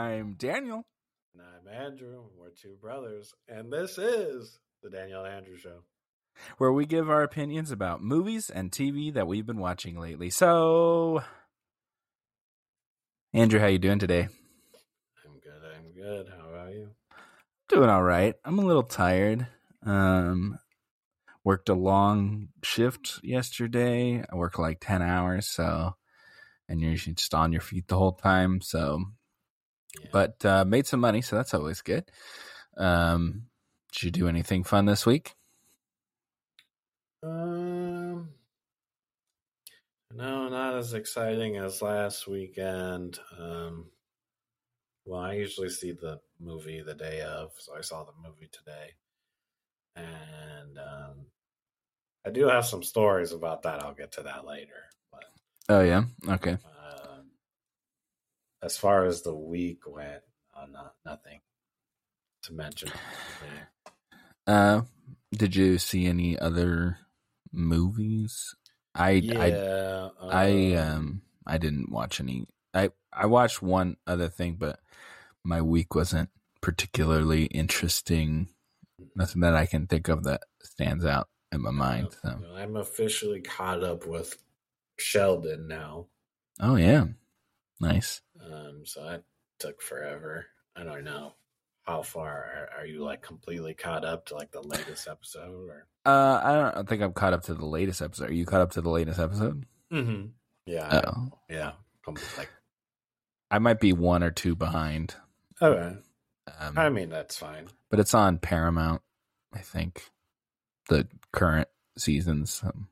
I'm Daniel. And I'm Andrew. We're two brothers. And this is the Daniel and Andrew Show. Where we give our opinions about movies and TV that we've been watching lately. So, Andrew, how you doing today? I'm good. I'm good. How about you? Doing all right. I'm a little tired. Um, worked a long shift yesterday. I worked like 10 hours, so and you're just on your feet the whole time. So, yeah. but uh, made some money, so that's always good. Um, did you do anything fun this week? Um, no, not as exciting as last weekend. Um, well, I usually see the movie the day of, so I saw the movie today, and um, I do have some stories about that. I'll get to that later. But oh yeah, okay. Um, as far as the week went, uh, not nothing to mention. Uh, did you see any other movies? I yeah, I uh, I um I didn't watch any. I I watched one other thing, but my week wasn't particularly interesting. Nothing that I can think of that stands out in my mind. So. I'm officially caught up with Sheldon now. Oh yeah, nice. Um, so that took forever. I don't know how far are, are, you like completely caught up to like the latest episode or uh i don't think i'm caught up to the latest episode are you caught up to the latest episode mm-hmm. yeah oh. yeah like i might be one or two behind okay um, i mean that's fine but it's on paramount i think the current seasons um,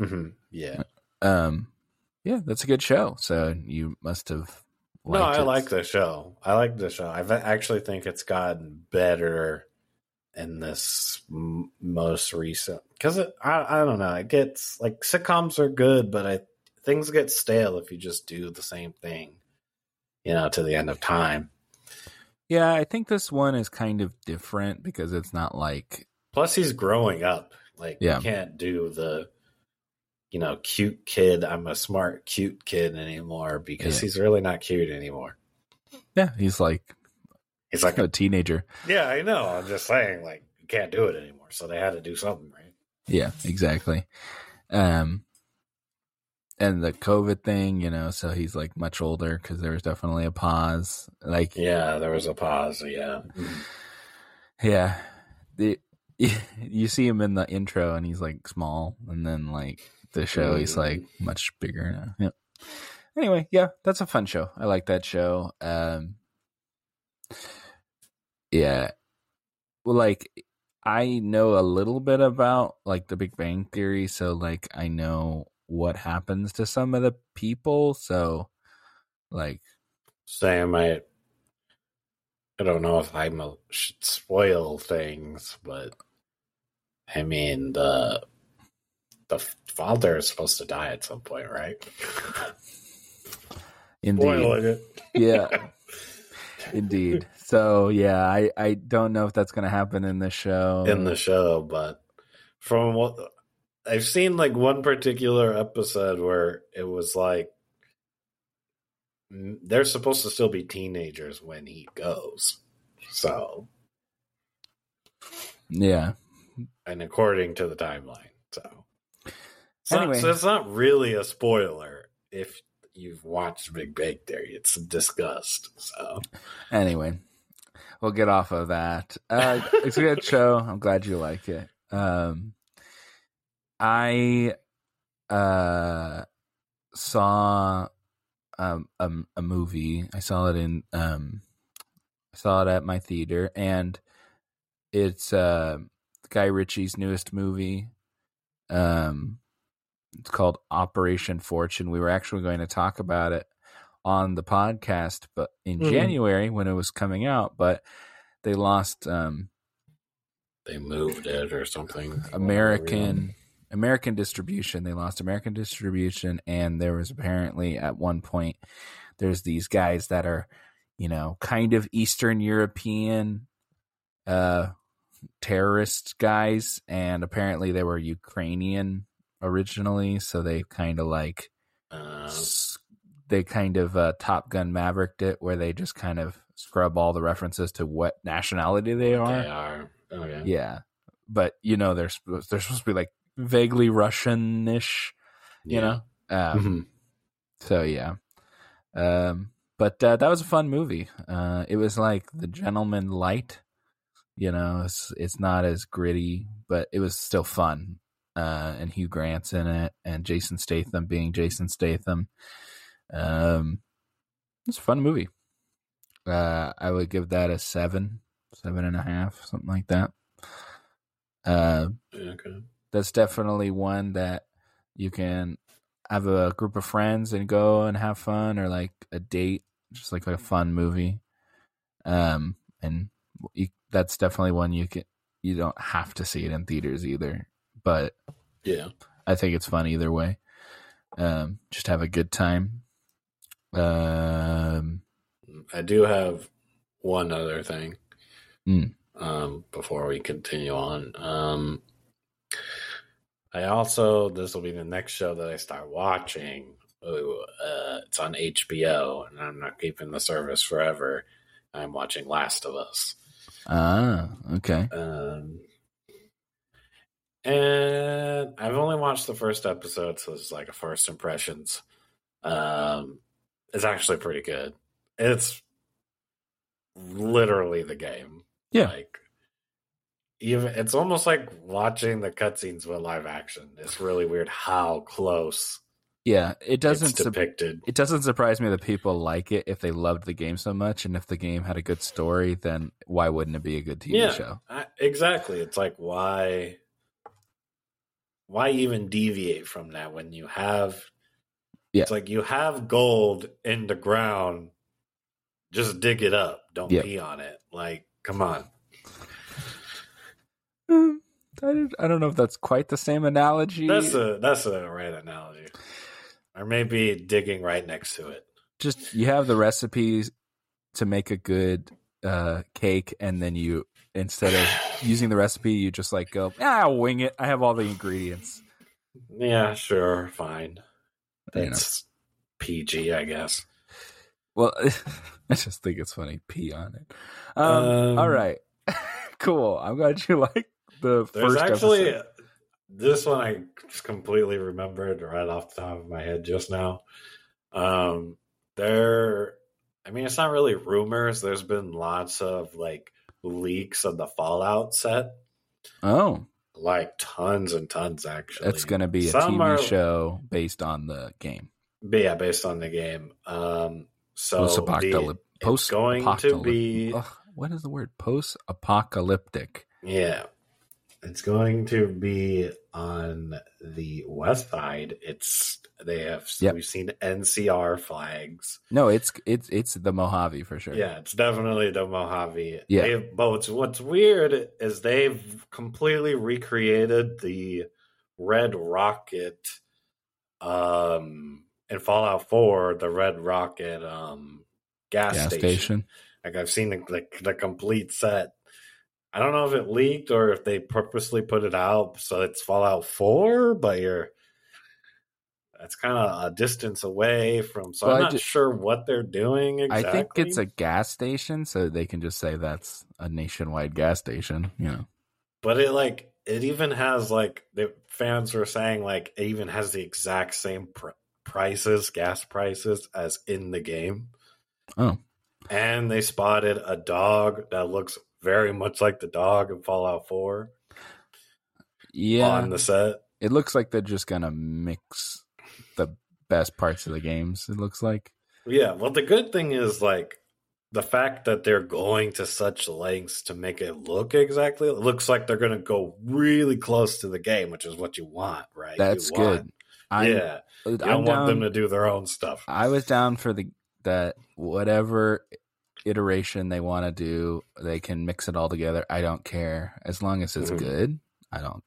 mm-hmm. yeah um yeah that's a good show so you must have no, I it. like the show. I like the show. I actually think it's gotten better in this m- most recent because I I don't know. It gets like sitcoms are good, but I things get stale if you just do the same thing, you know, to the end of time. Yeah, I think this one is kind of different because it's not like. Plus, he's growing up. Like, yeah. you can't do the you know, cute kid. I'm a smart, cute kid anymore because yeah. he's really not cute anymore. Yeah, he's like he's like a, a teenager. Yeah, I know. I'm just saying, like, you can't do it anymore. So they had to do something, right? Yeah, exactly. Um, and the COVID thing, you know, so he's like much older because there was definitely a pause. Like, yeah, there was a pause. Yeah, yeah. The you see him in the intro, and he's like small, and then like the show. He's like much bigger now. Yep. Anyway, yeah, that's a fun show. I like that show. Um, yeah, well, like I know a little bit about like the Big Bang Theory, so like I know what happens to some of the people. So, like, Sam, I I don't know if I should spoil things, but I mean the the father is supposed to die at some point, right? Indeed. yeah. Indeed. So yeah, I I don't know if that's going to happen in the show. In the show, but from what I've seen, like one particular episode where it was like mm, they're supposed to still be teenagers when he goes. So yeah, and according to the timeline, so so, anyway, so it's not really a spoiler if you've watched Big Bang Theory. It's discussed. So anyway, we'll get off of that. Uh, it's a good show. I'm glad you like it. Um, I uh, saw um, a, a movie. I saw it in um, I saw it at my theater, and it's uh, Guy Ritchie's newest movie. Um, it's called Operation Fortune. We were actually going to talk about it on the podcast, but in mm. January when it was coming out, but they lost. Um, they moved it or something. American American distribution. They lost American distribution, and there was apparently at one point there's these guys that are, you know, kind of Eastern European uh terrorist guys and apparently they were Ukrainian originally, so they kind of like uh, they kind of uh, Top Gun Mavericked it, where they just kind of scrub all the references to what nationality they are. They are. Oh yeah. Yeah, but you know they're supposed they're supposed to be like vaguely Russian-ish, you know. Um, Mhm. So yeah, um, but uh, that was a fun movie. Uh, it was like The Gentlemen Light. You know, it's it's not as gritty, but it was still fun. Uh, and Hugh Grant's in it, and Jason Statham being Jason Statham. Um, it's a fun movie. Uh, I would give that a seven, seven and a half, something like that. Uh, Okay. that's definitely one that you can have a group of friends and go and have fun or like a date just like a fun movie um and you, that's definitely one you can you don't have to see it in theaters either but Yeah. i think it's fun either way um just have a good time um I do have one other thing Mm. um, before we continue on. Um, I also this will be the next show that I start watching. Ooh, uh, it's on HBO, and I'm not keeping the service forever. I'm watching Last of Us, ah okay um, and I've only watched the first episode, so it's like a first impressions. Um, it's actually pretty good. It's literally the game. Yeah. Like even it's almost like watching the cutscenes with live action. It's really weird how close yeah it doesn't depicted. it doesn't surprise me that people like it if they loved the game so much and if the game had a good story then why wouldn't it be a good tv Yeah. show I, exactly. It's like why why even deviate from that when you have Yeah. it's like you have gold in the ground just dig it up don't Yeah. pee on it like come on I don't, I don't know if that's quite the same analogy. that's a that's a right analogy or maybe digging right next to it Just you have the recipes to make a good uh, cake, and then you instead of using the recipe, you just like go, ah, I'll wing it. I have all the ingredients. yeah sure fine know. pg i guess Well, I just think it's funny. Pee on it. Um, Um, all right, cool. I'm glad you like the There's first actually episode. this one I just completely remembered right off the top of my head just now. Um, there, I mean, it's not really rumors. There's been lots of like leaks of the Fallout set, Oh, like tons and tons actually. it's going to be a Some TV are- show based on the game. Yeah, based on the game. Um, so Post-apocalyptic. the- it's going to be Ugh, what is the word? Post-apocalyptic. Yeah. It's going to be on the west side. It's they have Yep. we've seen NCR flags. No, it's it's it's the Mojave for sure. Yeah, it's definitely the Mojave. Yeah. They've- but what's what's weird is they've completely recreated the red rocket um in Fallout 4, the red rocket um gas, gas station. station. Like I've seen the, the the complete set. I don't know if it leaked or if they purposely put it out so it's Fallout Four, but you're that's kind of a distance away from. So Well, I'm not ju- sure what they're doing exactly. I think it's a gas station, so they can just say that's a nationwide gas station. You know. but it like it even has like the fans were saying like it even has the exact same pr- prices, gas prices as in the game. Oh, And they spotted a dog that looks very much like the dog in Fallout 4 yeah. on the set. it looks like they're just gonna mix the best parts of the games. It looks like. Yeah, well, the good thing is like the fact that they're going to such lengths to make it look exactly. It looks like they're going to go really close to the game, which is what you want, right? That's You want- good. I'm, yeah, uh, don't down, want them to do their own stuff. I was down for the that whatever iteration they want to do, they can mix it all together. I don't care as long as it's Mhm. good. I don't.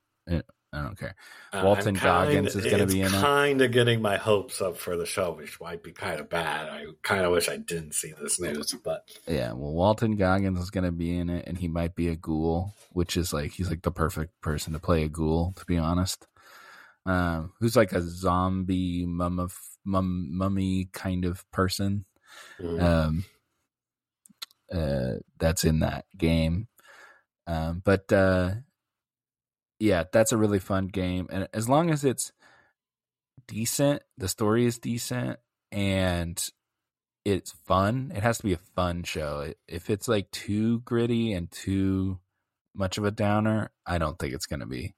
I don't care. Uh, Walton I'm Goggins is gonna be in it. Kind of getting my hopes up for the show, which might be kind of bad. I kind of wish I didn't see this news, but Yeah, well, Walton Goggins is going to be in it, and he might be a ghoul, which is like he's like the perfect person to play a ghoul, to be honest. um, who's like a zombie mum mum, mummy kind of person. Mhm. Um, uh, that's in that game. Um, but uh, yeah, that's a really fun game, and as long as it's decent, the story is decent, and it's fun. It has to be a fun show. If it's like too gritty and too much of a downer, I don't think it's going to be.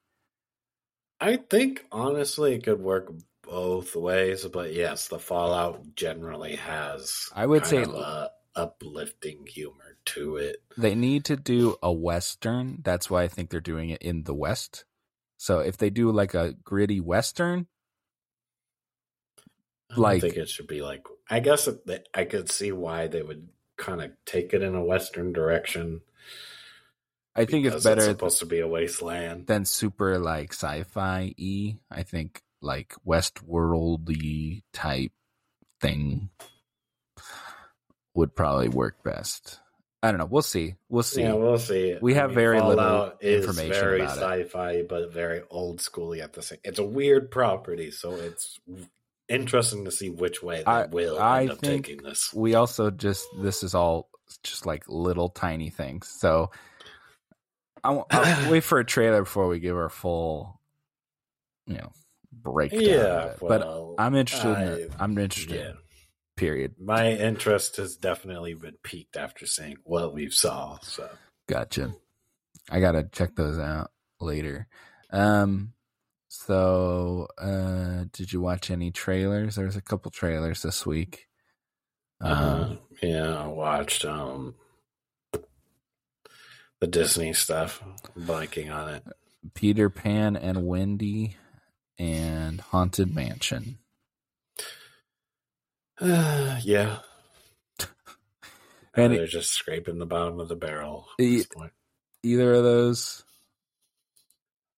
I think honestly it could work both ways, but yes, the Fallout generally has I would say- a uplifting humor to it. They need to do a western. That's why I think they're doing it in the West. So if they do like a gritty western, I Like- think it should be like. I guess it, I could see why they would kind of take it in a western direction. I think it's better supposed to be a wasteland. than super like sci-fi e. I think like Westworldy type thing would probably work best. I don't know. We'll see. We'll see. Yeah, we'll see. We have very little Fallout is information very about it. sci-fi, but very old schooly at the same. It's a weird property, so it's interesting to see which way they I- will I end up taking this. we also just this is all just like little tiny things. So I will wait for a trailer before we give our full, you know, breakdown. Yeah, it. but I'm interested. in I- it. I'm interested. yeah. Period. My interest has definitely been piqued after seeing what we've saw. So Gotcha. I gotta check those out later. Um. So, uh, did you watch any trailers? There was a couple trailers this week. uh, Um, yeah, I watched um the Disney stuff. I'm blanking on it. Peter Pan and Wendy and Haunted Mansion. Uh, yeah, And they're just scraping the bottom of the barrel at E- this point. either of those?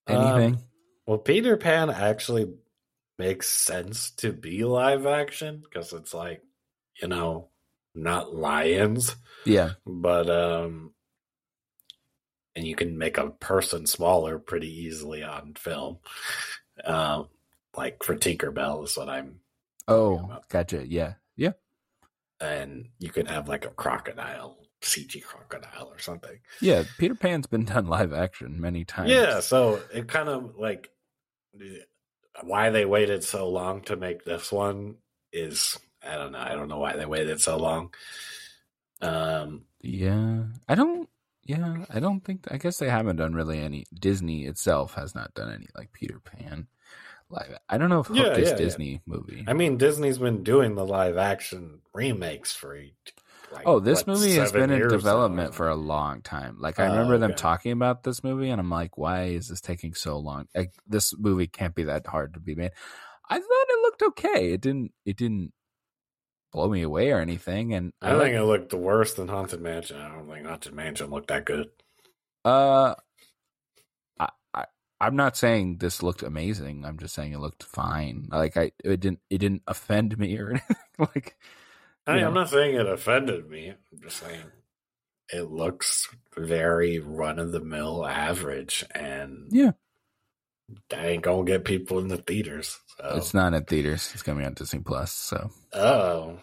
Anything? Um, well, Peter Pan actually makes sense to be live action because it's like, you know, not lions, yeah. but um, and you can make a person smaller pretty easily on film. Um, like for Tinkerbell is what I'm, Oh, gotcha. Yeah. Yeah. and you can have like a crocodile, CG crocodile or something. Yeah. Peter Pan's been done live action many times. Yeah, so it kind of like why they waited so long to make this one is I don't know. I don't know why they waited so long. Um, Yeah. I don't. Yeah. I don't think. I guess they haven't done really any. Disney itself has not done any like Peter Pan live. I don't know if Hook Yeah, is yeah, yeah. Disney movie. I mean, Disney's been doing the live action remakes for like, Oh, this what, movie has been in development for a long time. Like I Oh, remember them okay. talking about this movie, and I'm like, why is this taking so long? Like this movie can't be that hard to be made. I thought it looked okay. It didn't. It didn't blow me away or anything. And I think it looked worse than Haunted Mansion. I don't think Haunted Mansion looked that good. Uh, I, I I'm not saying this looked amazing. I'm just saying it looked fine. Like I, it didn't. It didn't offend me or anything. like I. I'm not saying it offended me. I'm just saying it looks very run of the mill average, and Yeah. that ain't gonna get people in the theaters. So. it's not in theaters. It's coming on Disney Plus. So oh,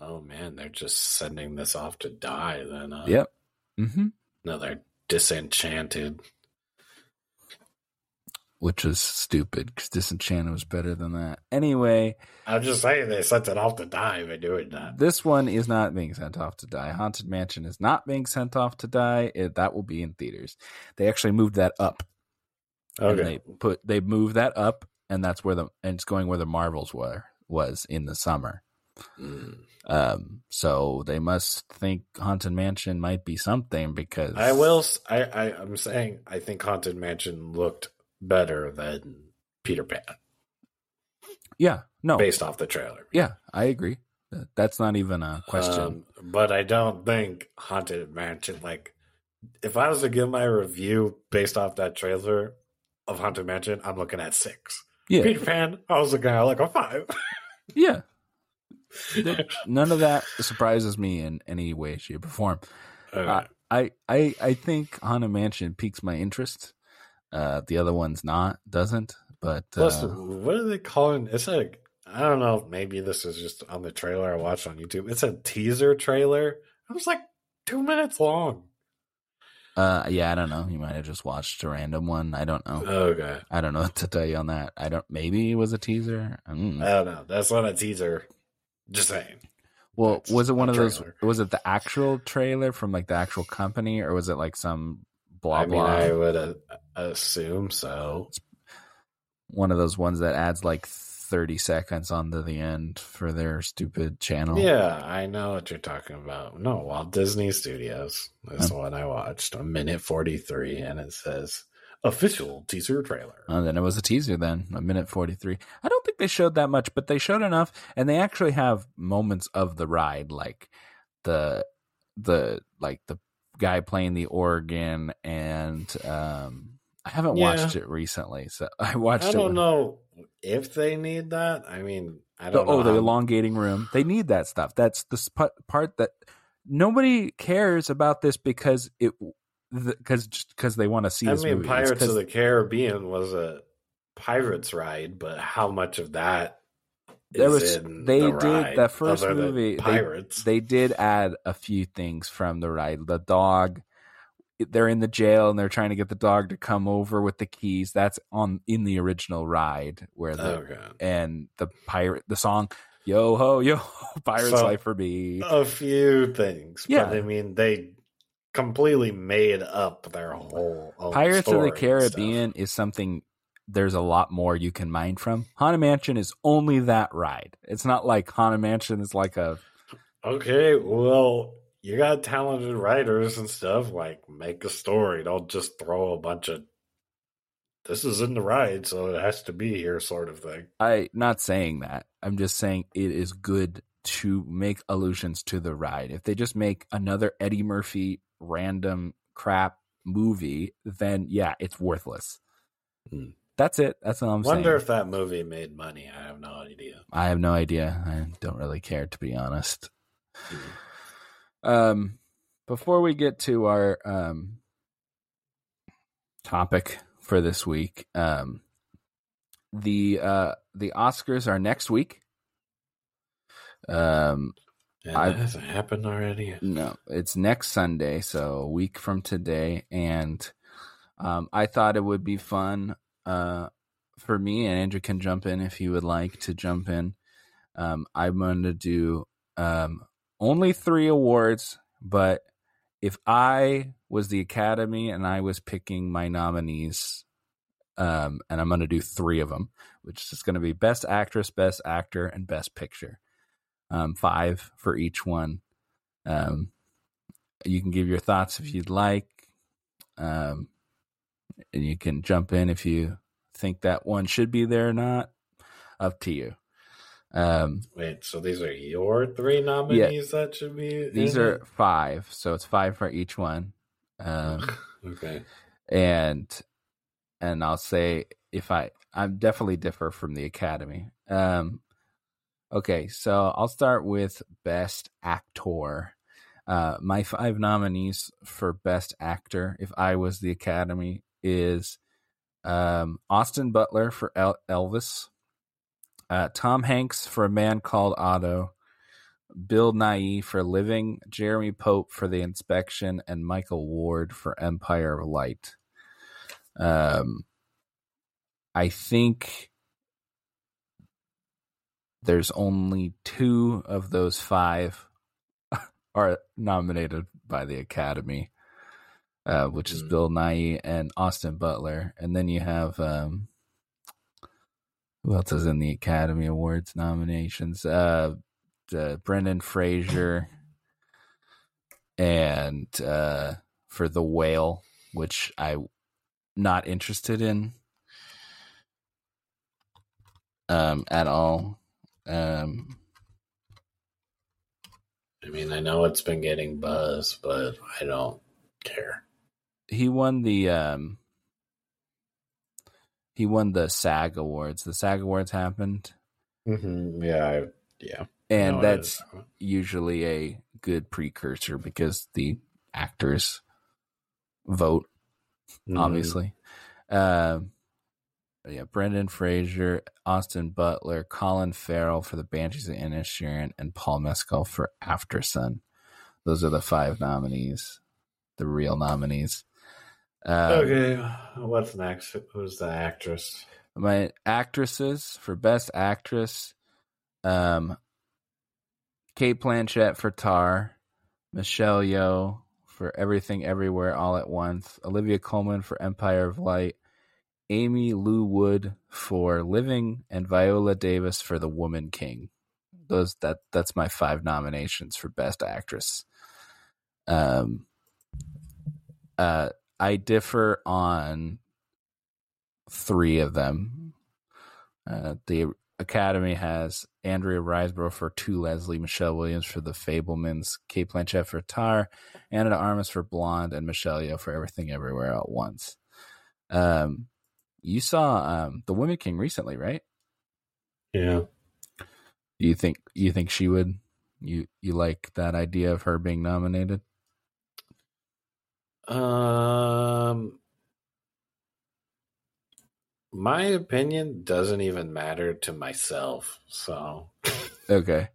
oh man, they're just sending this off to die. Then, uh, yep. Mm-hmm. no, they're disenchanted. Which was stupid because Disenchanted was better than that. Anyway, I'm just saying they sent it off to die by doing that. this one is not being sent off to die. Haunted Mansion is not being sent off to die. It, that will be in theaters. They actually moved that up. And Okay, they put they moved that up, and that's where the and it's going where the Marvels were was in the summer. Mm. Um, so they must think Haunted Mansion might be something because I will. I I'm saying I think Haunted Mansion looked better than Peter Pan Yeah, no, based off the trailer. yeah, I agree. That's not even a question. Um, but I don't think Haunted Mansion, like, if I was to give my review based off that trailer of Haunted Mansion, I'm looking at six. yeah, Peter Pan, I was looking at like a five. Yeah. None of that surprises me in any way, shape, or form. Uh, I, I, I think Haunted Mansion piques my interest. Uh, the other one's not, doesn't. But Plus, uh, what are they calling? It's like I don't know. Maybe this is just on the trailer I watched on YouTube. It's a teaser trailer. It was like two minutes long. uh, yeah, I don't know. You might have just watched a random one. I don't know. Okay, I don't know what to tell you on that. I don't. Maybe it was a teaser. Mm. I don't know. That's not a teaser. Just saying. well, was it one of those? Was it the actual trailer from like the actual company, or was it like some blah I mean, blah? I would uh, assume so. one of those ones that adds like 30 seconds onto the end for their stupid channel. Yeah, I know what you're talking about. No, Walt Disney Studios. That's the one I watched. A minute 43, and it says official teaser trailer. And Oh, then it was a teaser then, a minute 43. I don't think they showed that much, but they showed enough and they actually have moments of the ride like the the like the guy playing the organ and um I haven't Yeah. watched it recently. So I watched I don't when- know if they need that. I mean, I don't know. oh, the how- elongating room. They need that stuff. That's the sp- part that nobody cares about this because it because because they want to see I mean, movie. Pirates of the Caribbean was a pirates ride, but how much of that There was- they the did- that first movie, they- Pirates. they did add a few things from the ride. The dog, they're in the jail and they're trying to get the dog to come over with the keys. That's on in the original ride where the okay. and the pirate the song yo ho yo pirate's So- life for me. a few things. Yeah. But I mean, they completely made up their whole Pirates of the Caribbean is something there's a lot more you can mine from. Haunted Mansion is only that ride. It's not like Haunted Mansion is like a. Okay, well, you got talented writers and stuff. Like, make a story. Don't just throw a bunch of this is in the ride, so it has to be here, sort of thing. I not saying that. I'm just saying it is good to make allusions to the ride. If they just make another Eddie Murphy random crap movie, then yeah, it's worthless. Hmm. That's it. That's all I'm Wonder saying. Wonder if that movie made money. I have no idea. I have no idea. I don't really care to be honest. Um, before we get to our um topic for this week, um, the uh the Oscars are next week. Um, And that hasn't happened already. no, it's next Sunday, so a week from today, and um, I thought it would be fun uh, for me, and Andrew can jump in if he would like to jump in. Um, I'm going to do um, only three awards, but if I was the Academy and I was picking my nominees, um, and I'm going to do three of them, which is going to be Best Actress, Best Actor, and Best Picture. Um, five for each one. Um, you can give your thoughts if you'd like. Um, and you can jump in if you think that one should be there or not. Up to you. Um, Wait, so these are your three nominees that should be? these are it? five, so it's five for each one. Um, okay. and and I'll say if I I'm definitely differ from the Academy. Um, okay, so I'll start with Best Actor. Uh, my five nominees for Best Actor, if I was the Academy, is um, Austin Butler for El- Elvis, uh, Tom Hanks for A Man Called Otto, Bill Nighy for Living, Jeremy Pope for The Inspection, and Michael Ward for Empire of Light. Um, I think there's only two of those five are nominated by the Academy, uh, which is Hmm. Bill Nighy and Austin Butler, and then you have um, who else is in the Academy Awards nominations? Uh, uh, Brendan Fraser, and uh, for The Whale, which I'm not interested in um at all um I mean, I know it's been getting buzz, but I don't care. He won the um he won the SAG awards the SAG awards happened Mm-hmm. Yeah, I, yeah. and No, that's usually a good precursor because the actors vote Mhm. obviously. Um, yeah, Brendan Fraser, Austin Butler, Colin Farrell for the Banshees of Inisherin, and Paul Mescal for Aftersun. Those are the five nominees, the real nominees. Um, okay, what's next? Who's the actress? My actresses for Best Actress, um, Cate Blanchett for Tar, Michelle Yeoh for Everything Everywhere All at Once, Olivia Colman for Empire of Light, Aimee Lou Wood for Living, and Viola Davis for The Woman King. Those that that's my five nominations for Best Actress. Um, uh, I differ on three of them. Uh, the Academy has Andrea Riseborough for To Leslie, Michelle Williams for The Fabelmans, Cate Blanchett for Tar, de Armas for Blonde, and Michelle Yeoh for Everything Everywhere at Once. Um, you saw um, The Woman King recently, right? Yeah. Do you think you think she would you you like that idea of her being nominated? Um, my opinion doesn't even matter to myself. So okay.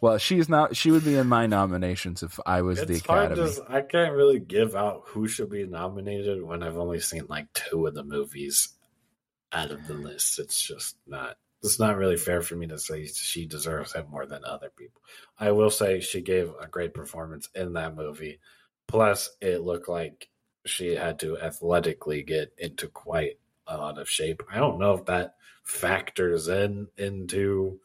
Well, she's not. She would be in my nominations if I was it's the Academy. To, I can't really give out who should be nominated when I've only seen like two of the movies out of the list. It's just not. It's not really fair for me to say she deserves it more than other people. I will say she gave a great performance in that movie. Plus, it looked like she had to athletically get into quite a lot of shape. I don't know if that factors in into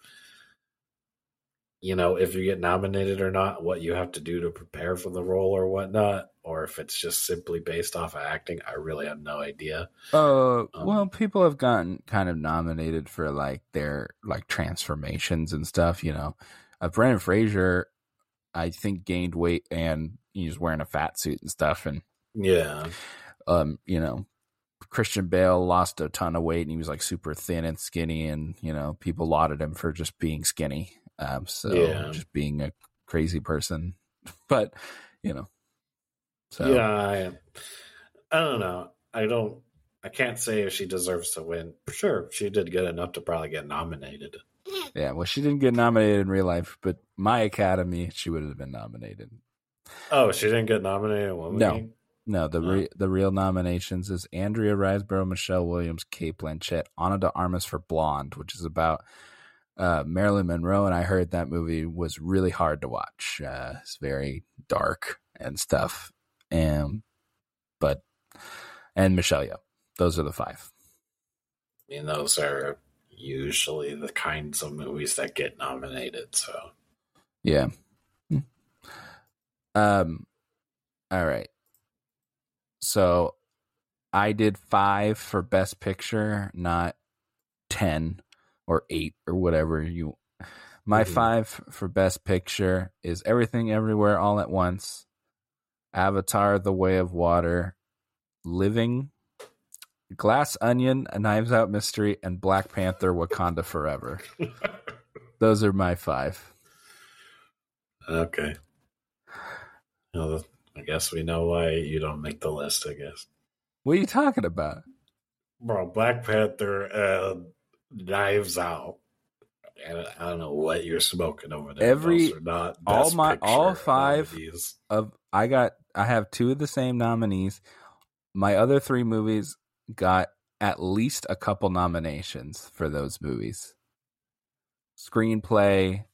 you know if you get nominated or not, what you have to do to prepare for the role or whatnot, or if it's just simply based off of acting. I really have no idea. Uh, um, well, people have gotten kind of nominated for like their like transformations and stuff. You know, uh, Brendan Fraser, I think gained weight and he's wearing a fat suit and stuff, and yeah, um, you know, Christian Bale lost a ton of weight and he was like super thin and skinny, and you know people lauded him for just being skinny. Um, so yeah. just being a crazy person, but you know, so yeah, I, I don't know. I don't. I can't say if she deserves to win. Sure, she did good enough to probably get nominated. Yeah, well, she didn't get nominated in real life, but my Academy, she would have been nominated. Oh, she didn't get nominated. no, no, the re- the real nominations is Andrea Riseborough, Michelle Williams, Cate Blanchett, Ana de Armas for Blonde, which is about uh, Marilyn Monroe, and I heard that movie was really hard to watch. Uh, it's very dark and stuff, and but and Michelle Yeoh. Those are the five. I mean, those are usually the kinds of movies that get nominated. So, yeah. Um. All right. So I did five for best picture, not 10 or eight or whatever you. My mm-hmm. five for best picture is Everything Everywhere All at Once, Avatar The Way of Water, Living, Glass Onion, A Knives Out Mystery, and Black Panther Wakanda Forever. Those are my five. Okay. Well, I guess we know why you don't make the list, I guess. What are you talking about? Bro, Black Panther uh, and Knives Out. And I don't know what you're smoking over there. Every not all my all five of I got I have two of the same nominees. My other three movies got at least a couple nominations for those movies. Screenplay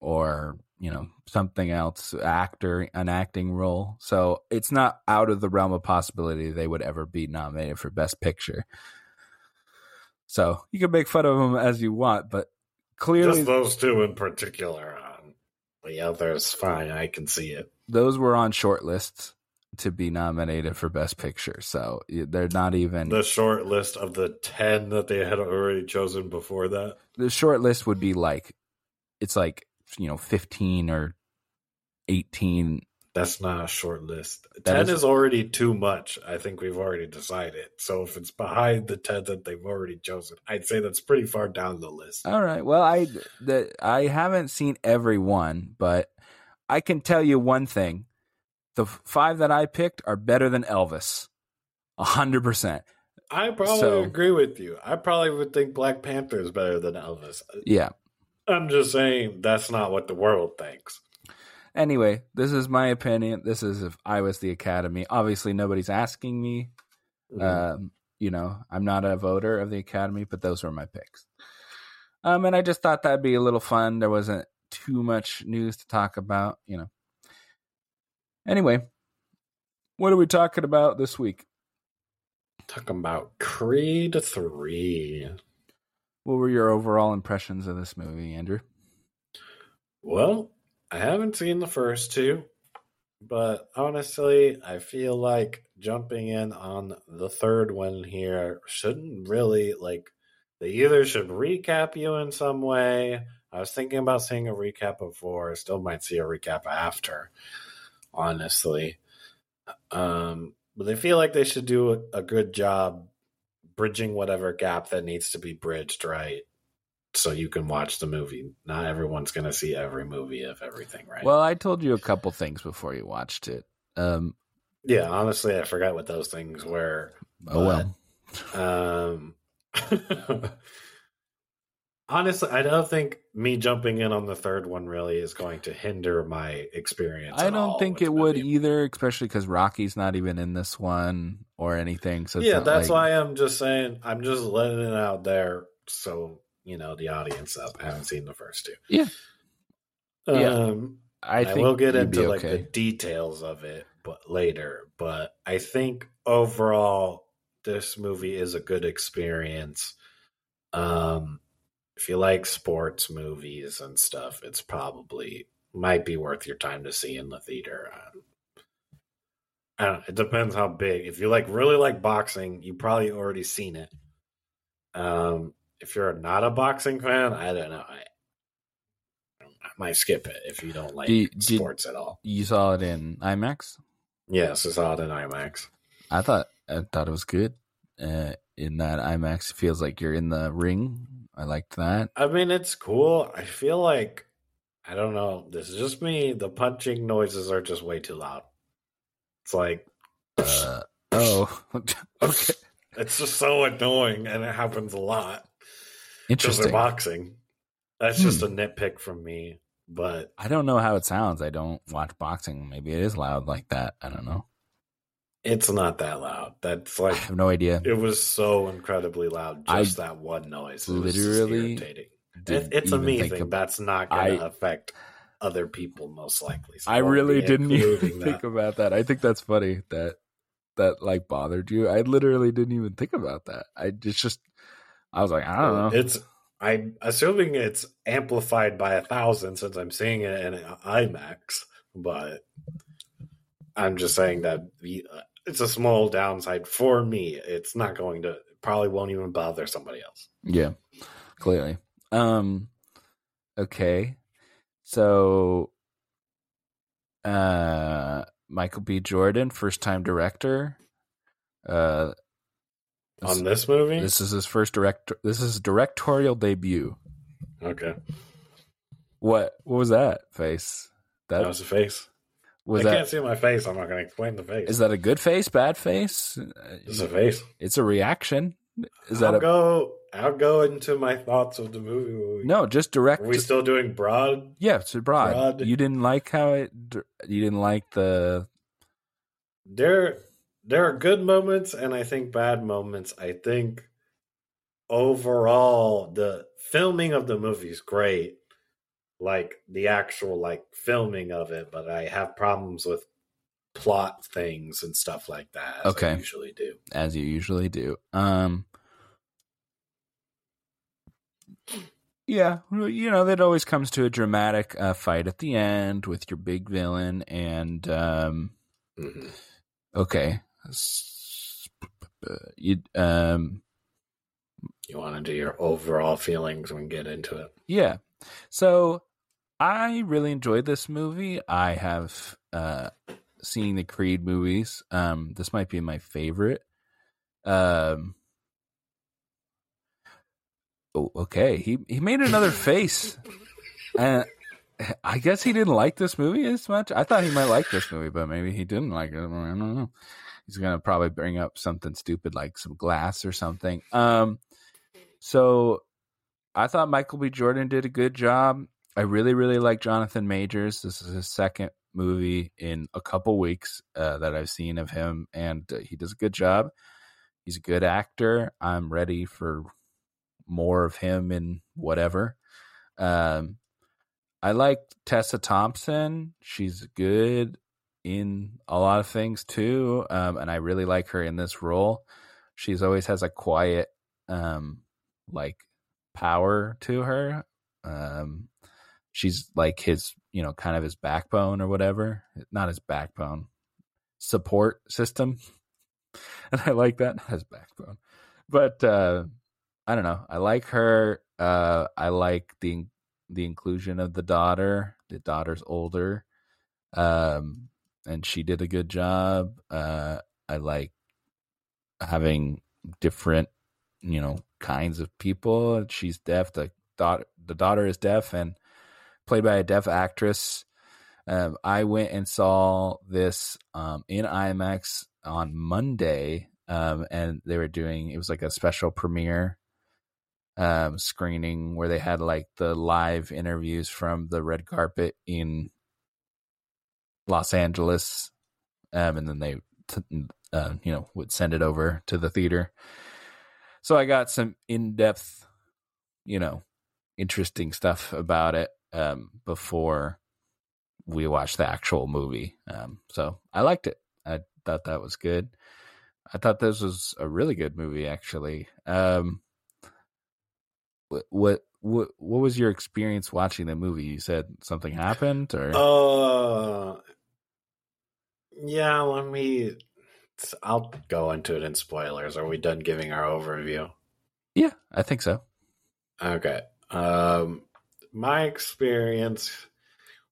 or you know something else actor an acting role. So it's not out of the realm of possibility they would ever be nominated for best picture. So you can make fun of them as you want but clearly just those two in particular um, the others fine i can see it. Those were on short lists to be nominated for best picture so they're not even the short list of the 10 that they had already chosen before that? The short list would be like it's like you know 15 or 18 that's not a short list. 10 is, is, already too much i think we've already decided. So if it's behind the 10 that they've already chosen i'd say that's pretty far down the list. All right. Well i the, i haven't seen every one but i can tell you one thing. The five that i picked are better than elvis. 100% I probably So- agree with you. I probably would think Black Panther is better than Elvis. Yeah. I'm just saying that's not what the world thinks. Anyway, this is my opinion. This is if I was the Academy. Obviously, nobody's asking me. Mm-hmm. Um, you know, I'm not a voter of the Academy, but those were my picks. Um, and I just thought that'd be a little fun. There wasn't too much news to talk about, you know. Anyway, what are we talking about this week? Talking about Creed 3. What were your overall impressions of this movie, Andrew? Well, I haven't seen the first two, but honestly, I feel like jumping in on the third one here shouldn't really like they either should recap you in some way. I was thinking about seeing a recap before, I still might see a recap after, honestly. Um, but they feel like they should do a, a good job bridging whatever gap that needs to be bridged, right? so you can watch the movie. Not everyone's going to see every movie of everything, right? Well, I told you a couple things before you watched it. Um, yeah, honestly, I forgot what those things were. oh well. Um, honestly, I don't think me jumping in on the third one really is going to hinder my experience. I don't think it would movie. either, especially because Rocky's not even in this one or anything. So yeah, that's like- why I'm just saying. I'm just letting it out there, so you know the audience up. Haven't seen the first two. Yeah. Yeah. Um, I I, think will get into like the details of it, but later. But I think overall, this movie is a good experience. Um, if you like sports movies and stuff, it's probably might be worth your time to see in the theater. Um, I don't, it depends how big. If you like really like boxing, you probably already seen it. Um, if you're not a boxing fan, I don't know. I, I might skip it if you don't like Do you- did- sports at all. You saw it in IMAX. Yes, I saw it in IMAX. I thought I thought it was good. Uh, in that IMAX, it feels like you're in the ring. I liked that. I mean, it's cool. I feel like I don't know. This is just me. The punching noises are just way too loud. It's like Uh, oh, okay, it's just so annoying, and it happens a lot because they're boxing. That's just a Hmm. nitpick from me, but I don't know how it sounds. I don't watch boxing. Maybe it is loud like that. I don't know. It's not that loud. That's like I have no idea. it was so incredibly loud. I Just that one noise. It literally irritating. It, it's a me thing. of- That's not going to affect other people, most likely. So I really didn't even that. think about that. I think that's funny that that like bothered you. I literally didn't even think about that. I it's just I was like, I don't know. It's I'm assuming it's amplified by a thousand since I'm seeing it in IMAX, but I'm just saying that the, uh, it's a small downside for me. It's not going to probably won't even bother somebody else. Yeah, clearly. Um, okay, so, uh, Michael B. Jordan, first time director. Uh, On this movie, this is his first director. This is his directorial debut. okay, What? What was that face? that That was a face. Was I that. can't see my face. I'm not going to explain the face. Is that a good face? Bad face? It's a face. It's a reaction. Is that I'll a go? I'll go into my thoughts of the movie. no? Just direct. Are we still doing broad? yeah, it's broad. broad? You didn't like how it. You didn't like the. there there are good moments and I think bad moments. I think overall the filming of the movie is great. Like the actual like filming of it, but I have problems with plot things and stuff like that. As Okay. I usually do. as you usually do. Um Yeah, you know that always comes to a dramatic uh, fight at the end with your big villain and um Mhm. okay. You um You want to do your overall feelings and get into it. yeah. So I really enjoyed this movie. I have uh seen the Creed movies. Um this might be my favorite. Um Oh, okay. He he made another face. Uh, I guess he didn't like this movie as much. I thought he might like this movie, but maybe he didn't like it. I don't know. he's gonna probably bring up something stupid like some glass or something. Um, so I thought Michael B. Jordan did a good job. I really, really like Jonathan Majors. This is his second movie in a couple weeks uh, that I've seen of him, and uh, he does a good job. He's a good actor. I'm ready for more of him in whatever. Um, I like Tessa Thompson. She's good in a lot of things too, um, and I really like her in this role. She's always has a quiet, um, like power to her. Um, she's like his, you know, kind of his backbone or whatever. Not his backbone, support system. And I like that. Not his backbone. But uh I don't know. I like her. Uh I like the the inclusion of the daughter. The daughter's older. Um and she did a good job. Uh I like having different, you know, kinds of people. She's deaf. The daughter the daughter is deaf and played by a deaf actress. Um, I went and saw this um, in IMAX on Monday, um, and they were doing it was like a special premiere um, screening where they had like the live interviews from the red carpet in Los Angeles, um, and then they t- uh, you know would send it over to the theater. So I got some in depth, you know, interesting stuff about it um, before we watched the actual movie. Um, so I liked it. I thought that was good. I thought this was a really good movie, actually. Um, what what what what was your experience watching the movie? You said something happened, or Uh, yeah. Let me. I'll go into it in spoilers. Are we done giving our overview? yeah, I think so. Okay. Um, my experience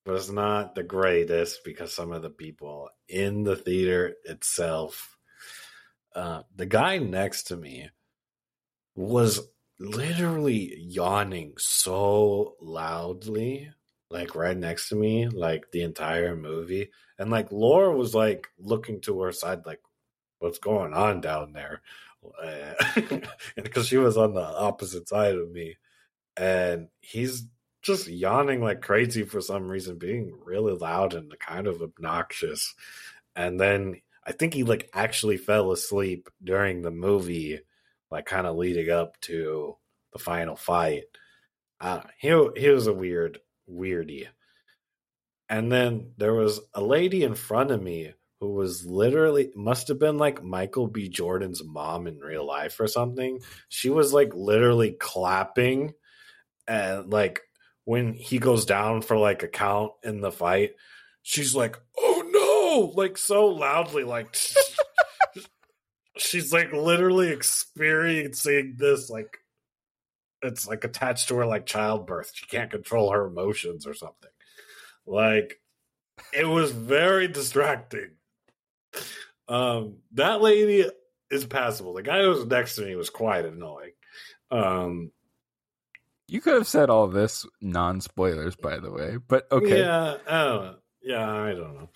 was not the greatest because some of the people in the theater itself, uh, the guy next to me was literally yawning so loudly, like right next to me, like the entire movie. And like Laura was like looking to her side, like, what's going on down there? Because she was on the opposite side of me and he's just yawning like crazy for some reason, being really loud and kind of obnoxious. And then I think he like actually fell asleep during the movie, like kind of leading up to the final fight. Uh, he he was a weird weirdy. And then there was a lady in front of me who was literally must have been like Michael B. Jordan's mom in real life or something. She was like literally clapping and like when he goes down for like a count in the fight, she's like, "Oh no!" like so loudly, like she's like literally experiencing this like it's like attached to her like childbirth. She can't control her emotions or something. Like it was very distracting. Um, that lady is passable. The guy who was next to me was quite annoying. Um, You could have said all this non spoilers, by the way, but okay. Yeah, I don't. Yeah, I don't know.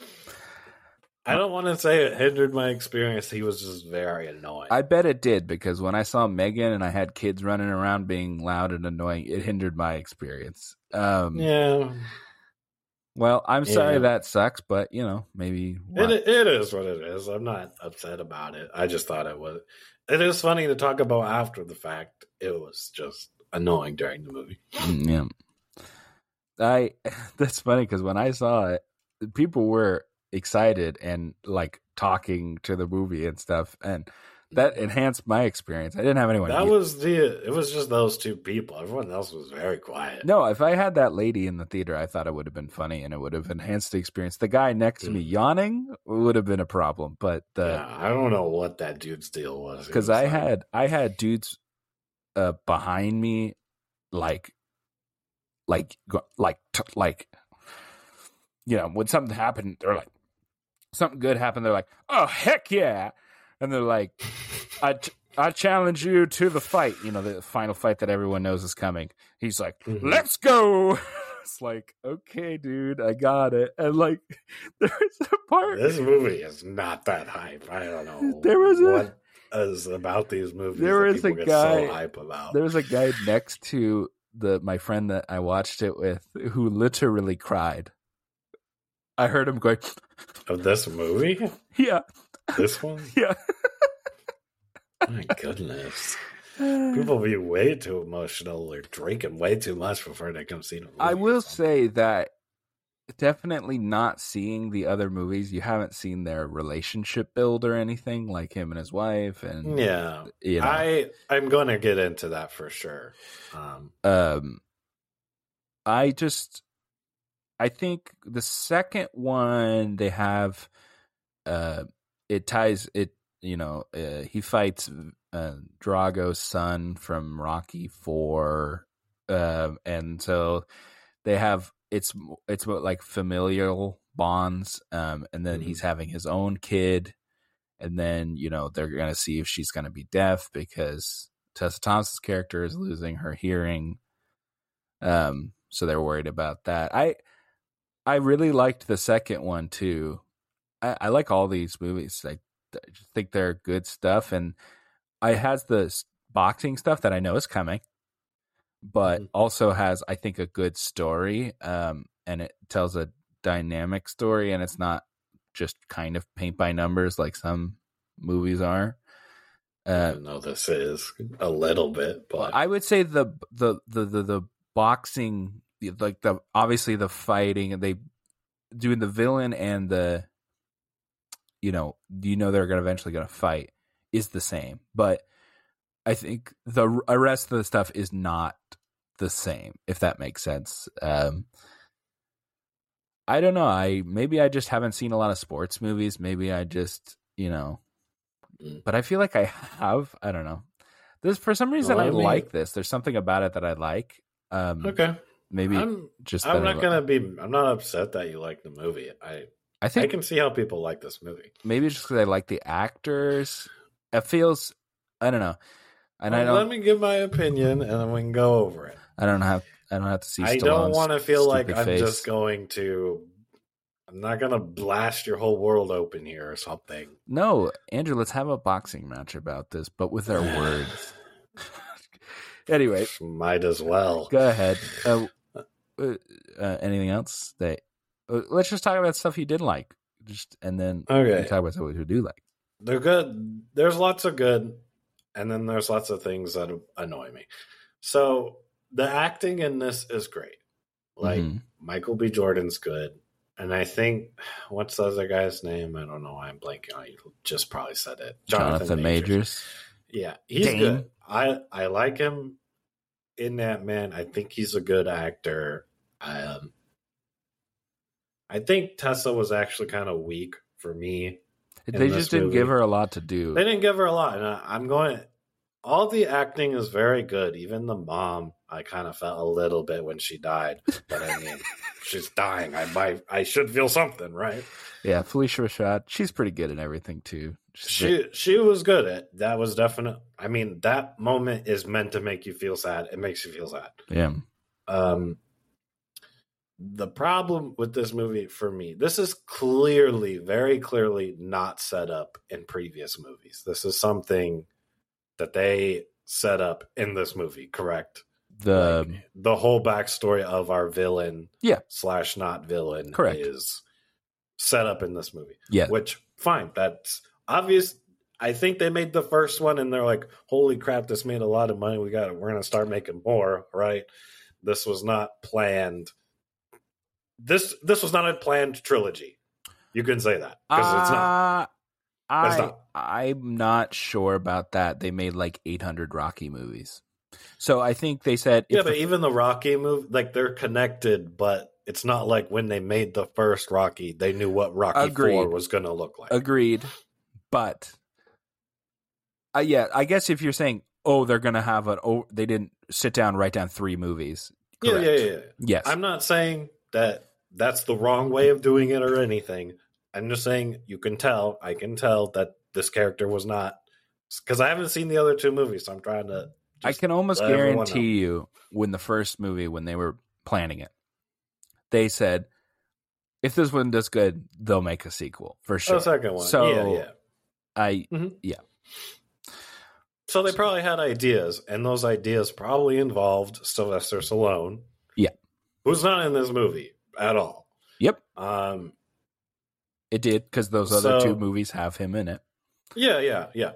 I don't want to say it hindered my experience. He was just very annoying. I bet it did because when I saw Megan and I had kids running around being loud and annoying, it hindered my experience. Um, yeah, Well, I'm sorry Yeah. that sucks, but you know, maybe it it is what it is. I'm not upset about it. I just thought it was. It is funny to talk about after the fact. It was just annoying during the movie. Mm, yeah. I that's funny because when I saw it, people were excited and like talking to the movie and stuff, and that enhanced my experience. I didn't have anyone. That yell- was the. It was just those two people. Everyone else was very quiet. no, if I had that lady in the theater, I thought it would have been funny and it would have enhanced the experience. The guy next to me Mm. yawning would have been a problem, but the yeah, I don't know what that dude's deal was. Because I like- had I had dudes uh behind me like like like t- like you know when something happened they're like something good happened they're like oh heck yeah and they're like I I challenge you to the fight you know the final fight that everyone knows is coming he's like Mhm. let's go it's like, okay, dude, I got it. And like, there's a part. This movie is not that hype. I don't know. There was a- what is about these movies. There was a guy- so hype about. There was a guy next to the my friend that I watched it with who literally cried. I heard him going, of this movie. yeah, This one. yeah. My goodness. People be way too emotional or drinking way too much before they come see the movie. I will say that definitely not seeing the other movies, you haven't seen their relationship build or anything like him and his wife and Yeah, you know. I I'm going to get into that for sure. Um, um I just I think the second one they have uh it ties it you know uh, he fights uh, Drago's son from Rocky 4 um and so they have it's it's about like familial bonds um and then Mhm. he's having his own kid and then you know they're going to see if she's going to be deaf because Tessa Thompson's character is losing her hearing um so they're worried about that. I i really liked the second one too. I, I like all these movies i, I think they're good stuff and i has the boxing stuff that i know is coming but Mhm. also has i think a good story um and it tells a dynamic story and it's not just kind of paint by numbers like some movies are uh even though this is a little bit, but I would say the the the the, the boxing, like the obviously the fighting, and they doing the villain and the, you know, you know they're gonna eventually gonna fight is the same, but I think the rest of the stuff is not the same. If that makes sense. Um, I don't know. I maybe I just haven't seen a lot of sports movies. Maybe I just you know, Mm. but I feel like I have. I don't know. This for some reason Well, I I mean- like this. There's something about it that I like. Um, okay. maybe I'm just I'm not gonna be. I'm not upset that you like the movie. I I think I can see how people like this movie. maybe just because I like the actors. It feels. I don't know, and I don't. Let me give my opinion, and then we can go over it. I don't have. I don't have to see. I don't want to feel like I'm face. just going to. I'm not gonna blast your whole world open here or something. No, Andrew. Let's have a boxing match about this, but with our words. anyway, Might as well. go ahead. Uh, uh, uh, anything else that? Uh, let's just talk about stuff you did like, just and then Okay, talk about stuff we do like. they're good. There's lots of good, and then there's lots of things that annoy me. So the acting in this is great. Like Mhm. Michael B. Jordan's good, and I think what's the other guy's name? I don't know why I'm blanking on. You just probably said it. Jonathan, Majors. Yeah, he's Dame. good. I I like him in that man. I think he's a good actor. Um, I think Tessa was actually kind of weak for me. They just didn't movie. give her a lot to do. They didn't give her a lot, and I, I'm going. All the acting is very good. Even the mom, I kind of felt a little bit when she died, but I mean, she's dying. I might, I should feel something, right? Yeah, Phylicia Rashad. She's pretty good in everything too. She's She she was good at that. Was definite. I mean, that moment is meant to make you feel sad. It makes you feel sad. yeah. Um, the problem with this movie for me, this is clearly, very clearly not set up in previous movies. This is something that they set up in this movie, correct? The Like, the whole backstory of our villain, Yeah. slash not villain, Correct. is set up in this movie. yeah, Which fine, that's obvious. I think they made the first one and they're like, "Holy crap, this made a lot of money. We got it. We're to start making more." Right? This was not planned. This this was not a planned trilogy. You can say that because it's not. Uh, I, It's not. I'm not sure about that. They made like 800 Rocky movies, so I think they said Yeah, if but the- even the Rocky movie, like they're connected, but it's not like when they made the first Rocky, they knew what Rocky Agreed. Four was going to look like. agreed, but uh, yeah, I guess if you're saying oh they're gonna have an oh they didn't sit down write down three movies. Correct. yeah, yeah, yeah. Yes, I'm not saying that that's the wrong way of doing it or anything. I'm just saying you can tell, I can tell that this character was not because I haven't seen the other two movies, so I'm trying to. I can almost guarantee you when the first movie when they were planning it, they said if this one does good, they'll make a sequel for sure. Oh, second one. So yeah, yeah. I yeah. So they probably had ideas, and those ideas probably involved Sylvester Stallone. Yeah. Who's not in this movie at all. yep, Um, it did because those other So- two movies have him in it. yeah, yeah, yeah.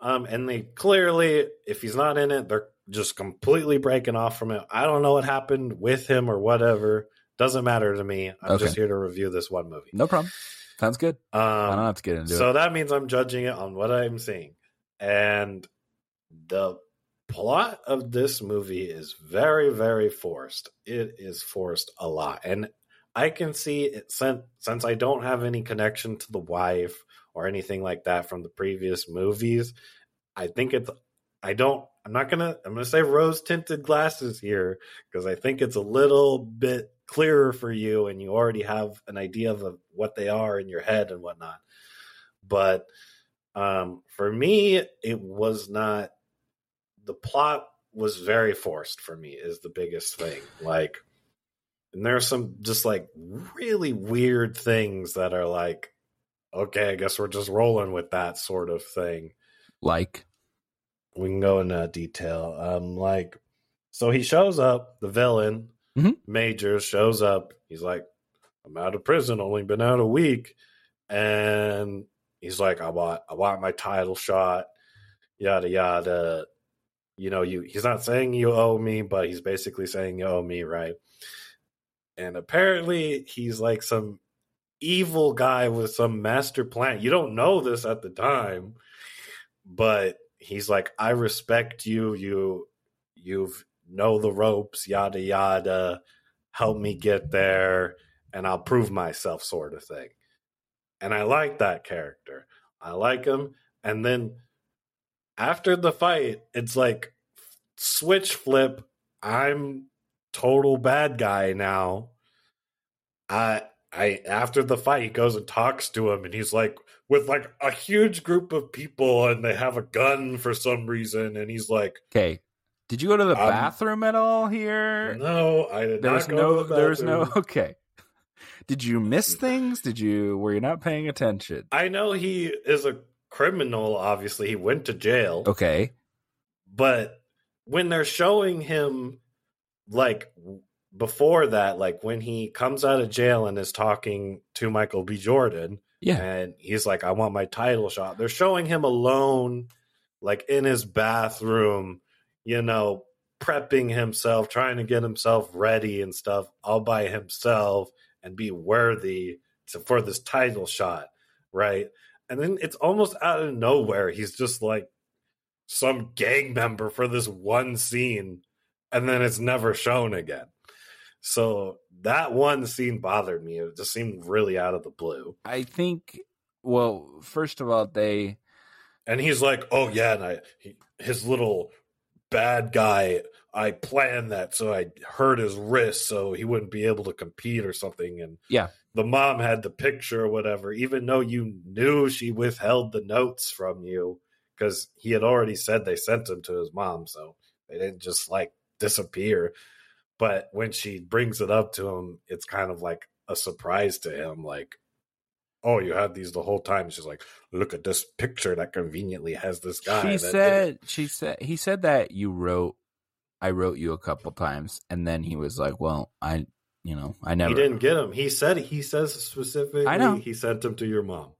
Um, and they clearly, if he's not in it, they're just completely breaking off from it. I don't know what happened with him or whatever. Doesn't matter to me. I'm Okay. just here to review this one movie. No problem. Sounds good. I don't Um, have to get into so it. So that means I'm judging it on what I'm seeing. And the plot of this movie is very, very forced. It is forced a lot. And I can see it since, since I don't have any connection to the wife or anything like that from the previous movies. I think it's, I don't, I'm not gonna, I'm gonna say rose tinted glasses here because I think it's a little bit clearer for you and you already have an idea of what they are in your head and whatnot. But um, for me, it was not, the plot was very forced for me, is the biggest thing. Like, and there's some just like really weird things that are like, okay, I guess we're just rolling with that sort of thing like, we can go into detail. Um, like, so he shows up, the villain, Mhm. Major shows up. He's like, I'm out of prison, only been out a week. And he's like, I want, I want my title shot, yada, yada. You know, you, he's not saying you owe me, but he's basically saying you owe me, right? And apparently he's like some evil guy with some master plan. You don't know this at the time, but he's like, I respect you. You you've know the ropes, yada yada. Help me get there, and I'll prove myself, sort of thing. And I like that character. I like him. And then after the fight, it's like switch flip. I'm total bad guy now. I I after the fight, he goes and talks to him, and he's like with like a huge group of people, and they have a gun for some reason, and he's like, okay, did you go to the Um, bathroom at all here? "No, I did There's not go no, the there's no. Okay, did you miss things? Did you were you not paying attention? I know he is a criminal. Obviously, he went to jail. Okay, but when they're showing him like before that like when he comes out of jail and is talking to michael b. Jordan yeah, and he's like i want my title shot. They're showing him alone like in his bathroom you know prepping himself trying to get himself ready and stuff all by himself and be worthy to, for this title shot right? And then it's almost out of nowhere he's just like some gang member for this one scene and then it's never shown again so that one scene bothered me it just seemed really out of the blue I think. Well, first of all, they and he's like oh yeah and i he, his little bad guy i planned that so i hurt his wrist so he wouldn't be able to compete or something and Yeah. the mom had the picture or whatever even though you knew she withheld the notes from you because he had already said they sent them to his mom so they didn't just like disappear but when she brings it up to him it's kind of like a surprise to him like oh you had these the whole time she's like look at this picture that conveniently has this guy she that did it." said she said he said that you wrote I wrote you a couple times and then he was like, "Well, I you know, I never he didn't get him he said he says specifically I know. he sent him to your mom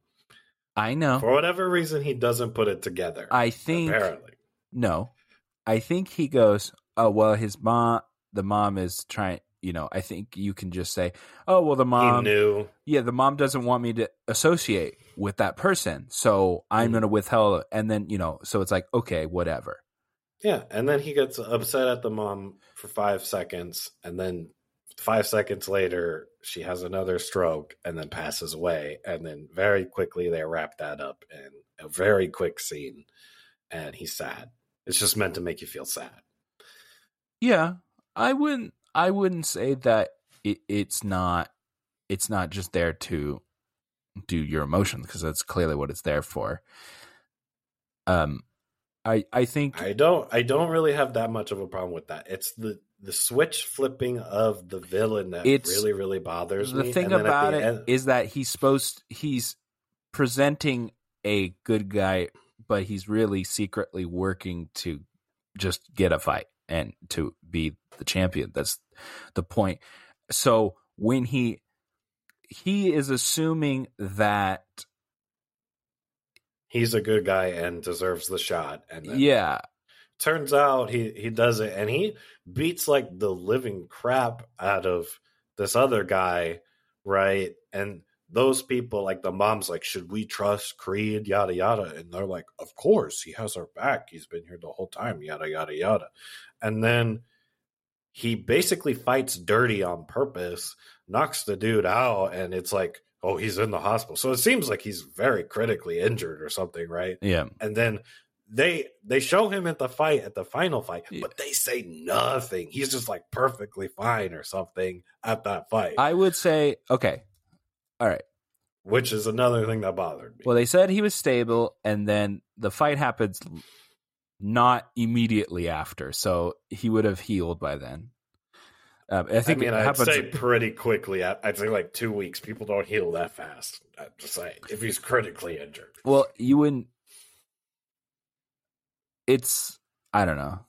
I know. for whatever reason he doesn't put it together I think apparently no. I think he goes, "Oh, well, his mom the mom is trying, you know, I think you can just say, "Oh, well, the he mom knew yeah, the mom doesn't want me to associate with that person. So I'm Mhm. going to withhold. And then, you know, so it's like, okay, whatever. Yeah, and then he gets upset at the mom for five seconds, and then five seconds later, she has another stroke and then passes away. And then very quickly, they wrap that up in a very quick scene, and he's sad. It's just meant to make you feel sad. Yeah. I wouldn't, I wouldn't say that it, it's not, it's not just there to do your emotions because that's clearly what it's there for. Um, I, I think, I don't, I don't really have that much of a problem with that. It's the the switch flipping of the villain that It's- really really bothers me. the me. thing And then at about the it is that he's supposed he's presenting a good guy but he's really secretly working to just get a fight and to be the champion that's the point so when he he is assuming that he's a good guy and deserves the shot. And yeah turns out he he does it, and he beats like the living crap out of this other guy, right? And those people, like the mom's, like, should we trust Creed? Yada yada, and they're like, of course, he has our back. He's been here the whole time. Yada yada yada, and then he basically fights dirty on purpose, knocks the dude out, and it's like. Oh, he's in the hospital. So it seems like he's very critically injured or something, right? yeah and then they they show him at the fight at the final fight Yeah. but they say nothing he's just like perfectly fine or something at that fight i would say okay all right which is another thing that bothered me well they said he was stable and then the fight happens not immediately after so he would have healed by then um, i i think mean it i'd say pretty quickly I- i'd say like two weeks people don't heal that fast i'm just saying if he's critically injured Well, you wouldn't. It's I don't know.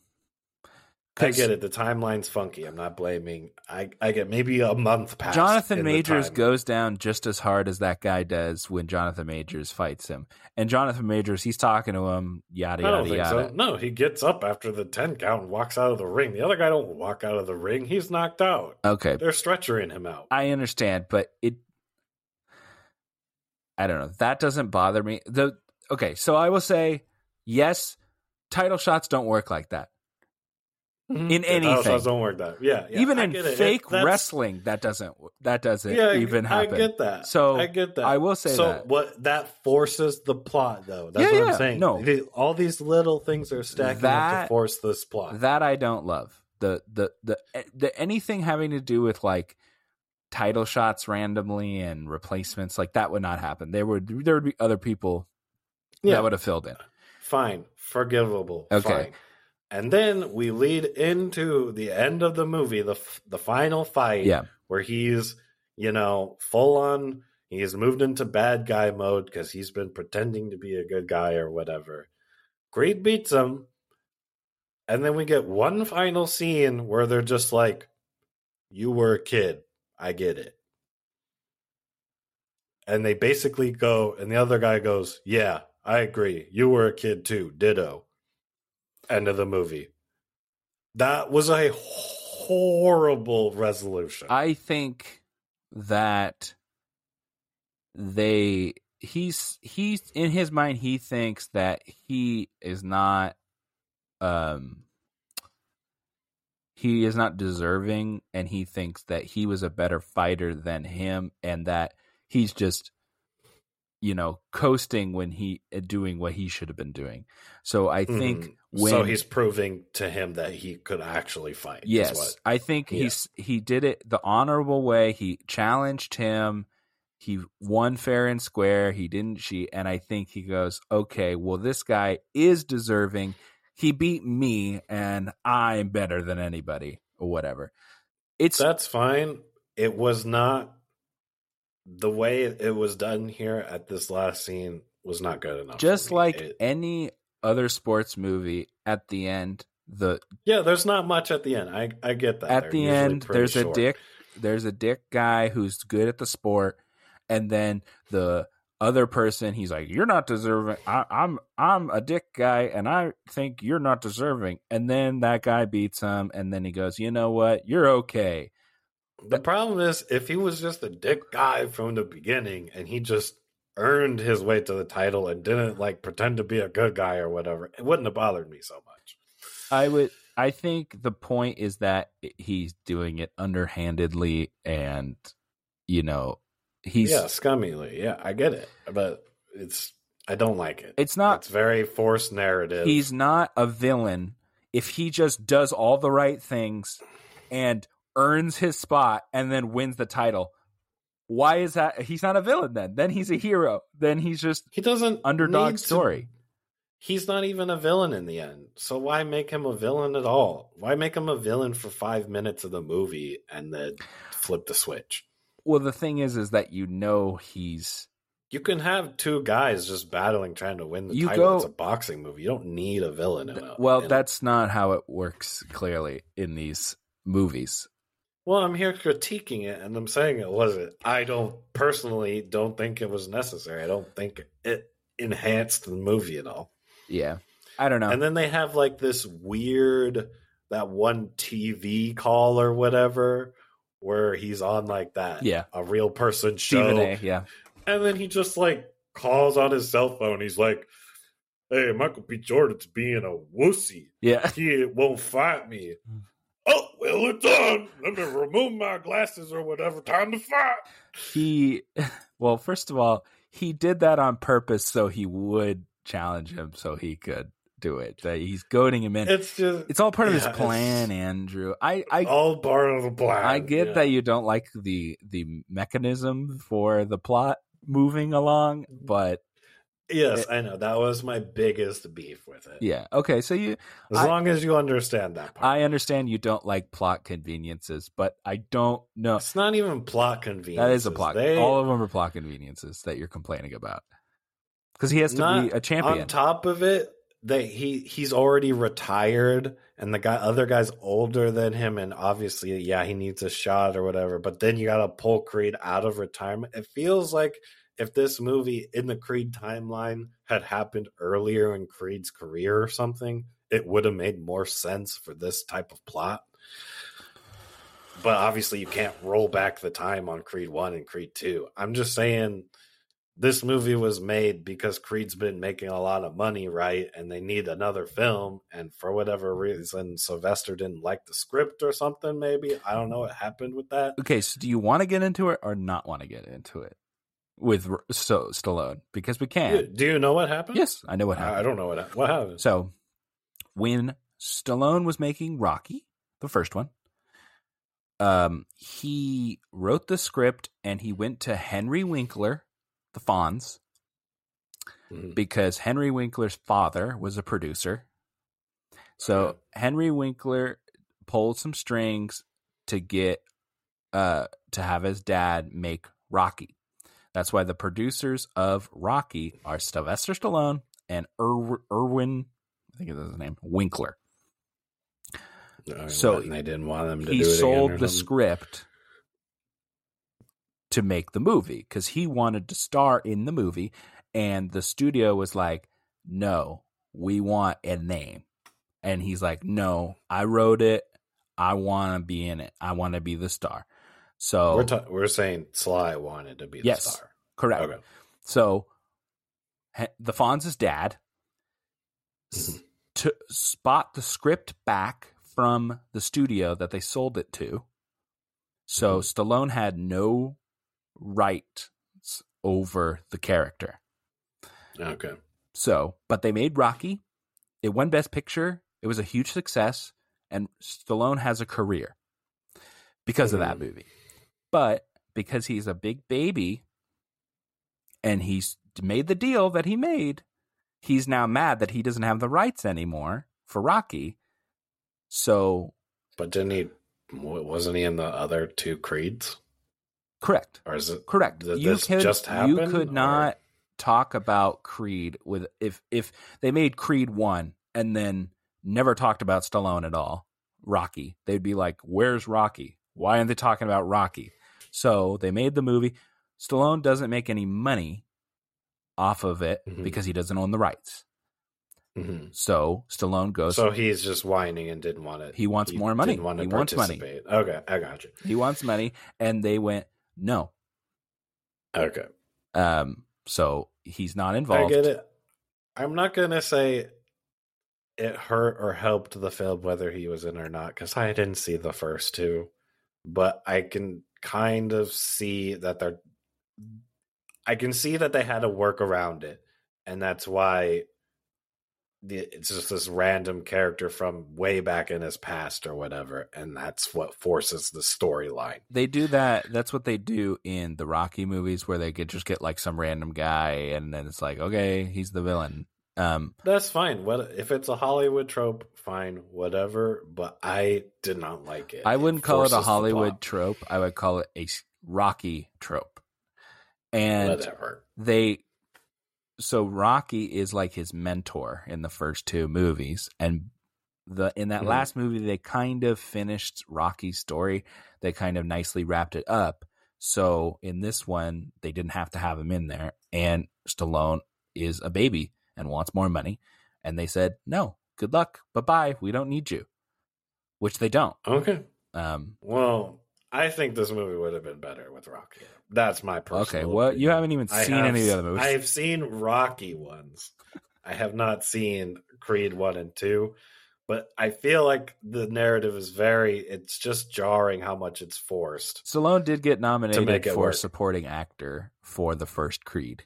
I get it the timeline's funky i'm not blaming i i get maybe a month past Jonathan Majors goes down just as hard as that guy does when Jonathan Majors fights him. And Jonathan Majors, he's talking to him, yada yada yada. so. No, he gets up after the 10 count and walks out of the ring. The other guy don't walk out of the ring. He's knocked out. Okay, They're stretchering him out. I understand, but it. I don't know. That doesn't bother me. The okay, so I will say yes. Title shots don't work like that. Mm-hmm. In Yeah, title anything. shots don't work that. Yeah, yeah, even I in get it. fake It- wrestling, that doesn't that doesn't Yeah, even happen. I get that. So, I get that. I will say so that. what that forces the plot, though. That's Yeah, what yeah, I'm saying. no. All these little things are stacking up That- to force this plot. That I don't love. The the the eh, the anything having to do with like title shots randomly and replacements like that would not happen. There would there would be other people yeah, that would have filled in. fine, forgivable. Okay. fine. And then we lead into the end of the movie, the f- the final fight. Yeah. where he's you know full on he's moved into bad guy mode because he's been pretending to be a good guy or whatever. Creed beats him. And then we get one final scene where they're just like you were a kid. I get it. And they basically go and the other guy goes yeah i agree. You were a kid too. Ditto end of the movie. That was a horrible resolution. I think that they he's he's in his mind he thinks that he is not um he is not deserving and he thinks that he was a better fighter than him and that he's just you know coasting when he uh, doing what he should have been doing so i think Mhm. when so he's proving to him that he could actually fight. Yes, what- I think yeah. he's he did it the honorable way. He challenged him. He won fair and square. He didn't cheat, and I think he goes, okay, well, this guy is deserving. He beat me, and I'm better than anybody, or whatever. It's That's fine. It was not the way it was done here at this last scene was not good enough. just like It- any other sports movie. At the end, the yeah, there's not much at the end. I I get that. at They're the end there's a dick there's a dick guy who's good at the sport and then the other person he's like you're not deserving I, i'm i'm a dick guy and i think you're not deserving and then that guy beats him and then he goes you know what you're okay The problem is if he was just a dick guy from the beginning and he just earned his way to the title and didn't like pretend to be a good guy or whatever, it wouldn't have bothered me so much. i would i think the point is that he's doing it underhandedly and you know he's yeah, scummily. Yeah, I get it, but it's I don't like it. it's not It's very forced narrative. he's not a villain if he just does all the right things and earns his spot and then wins the title. Why is that? He's not a villain then. Then he's a hero. Then he's just he doesn't underdog to- story. he's not even a villain in the end. So why make him a villain at all? Why make him a villain for five minutes of the movie and then flip the switch? Well, the thing is, is that you know he's You can have two guys just battling trying to win the You title. go- it's a boxing movie. You don't need a villain. In a, well. That's not how it works. Clearly, in these movies, well, I'm here critiquing it, and I'm saying it wasn't. I don't personally don't think it was necessary. I don't think it enhanced the movie at all. yeah. I don't know. And then they have like this weird that one TV call or whatever where he's on like that. Yeah. A real person show. A. Yeah, And then he just like calls on his cell phone. He's like, Hey, Michael B. Jordan's being a wussy. yeah. He won't fight me. Oh, well, it's on. Let me remove my glasses or whatever. Time to fight. He, well, first of all, he did that on purpose so he would challenge him, so he could do it. That he's goading him in. It's just, It's all part of his plan, Andrew. I, I, all part of the plan. I get yeah. that you don't like the the mechanism for the plot moving along, but Yes, it- I know. That was my biggest beef with it. yeah, okay. So you, As I- long as you understand that part. I understand you don't like plot conveniences, but I don't know. it's not even plot conveniences. That is a plot. They, All of them are plot conveniences that you're complaining about. Because he has to Not be a champion. on top of it, that he he's already retired, and the guy other guy's older than him, and obviously, yeah, he needs a shot or whatever. But then you got to pull Creed out of retirement. It feels like if this movie in the Creed timeline had happened earlier in Creed's career or something, it would have made more sense for this type of plot. But obviously, you can't roll back the time on Creed 1 and Creed 2. I'm just saying this movie was made because Creed's been making a lot of money, right? And they need another film. And for whatever reason, Sylvester didn't like the script or something, maybe. I don't know what happened with that. okay, so do you want to get into it or not want to get into it with so Stallone? Because we can. Do, you know what happened? Yes, I know what happened. I don't know what, hap- what happened. So, when Stallone was making Rocky, the first one, um, he wrote the script and he went to Henry Winkler, the Fonz, Mhm. because Henry Winkler's father was a producer. So Okay. Henry Winkler pulled some strings to get uh to have his dad make Rocky. That's why the producers of Rocky are Sylvester Stallone and Ir- Irwin, I think that's his name, Winkler. So they didn't want them to He it sold the something? script to make the movie because he wanted to star in the movie, and the studio was like, "No, we want a name," and he's like, "No, I wrote it. I want to be in it. I want to be the star." So We're, ta- we're saying Sly wanted to be the Yes. star. correct. Okay. So the Fonz's dad Mhm. to spot the script back from the studio that they sold it to. So Mhm. Stallone had no rights over the character. Okay. So, but they made Rocky. It won Best Picture. It was a huge success, and Stallone has a career because of that Mhm. movie. But because he's a big baby and he's made the deal that he made, he's now mad that he doesn't have the rights anymore for Rocky. So, But didn't he, wasn't he in the other two Creeds? correct. Or is it? Correct. Did you this could just you could or- not talk about Creed with if if they made Creed 1 and then never talked about Stallone at all, Rocky. They'd be like, "Where's Rocky? Why aren't they talking about Rocky?" So, they made the movie. Stallone doesn't make any money off of it Mhm. because he doesn't own the rights. Mhm. So, Stallone goes So he's just whining and didn't want it. He wants more money. Didn't want to He wants money. Okay, I got you. he wants money and they went, "No." Okay, Um so he's not involved. I get it. I'm not gonna say it hurt or helped the film whether he was in or not because I didn't see the first two, but I can kind of see that they're. I can see that they had to work around it, and that's why the, it's just this random character from way back in his past or whatever, and that's what forces the storyline. They do that. That's what they do in the Rocky movies, where they could just get like some random guy, and then it's like, okay, he's the villain. Um, That's fine. What if it's a Hollywood trope? Fine, whatever. But I did not like it. I wouldn't call it a Hollywood trope. I would call it a Rocky trope. And Whatever. they so Rocky is like his mentor in the first two movies and the in that Mhm. last movie they kind of finished Rocky's story. They kind of nicely wrapped it up. So in this one they didn't have to have him in there and Stallone is a baby and wants more money and they said, "No, good luck. Bye-bye. We don't need you." Which they don't. Okay. Um Well, I think this movie would have been better with Rocky. That's my personal. okay, well, you haven't even seen have any of the other movies. I've seen Rocky ones. I have not seen Creed one and two, but I feel like the narrative is very. It's just jarring how much it's forced. Stallone did get nominated for work. supporting actor for the first Creed.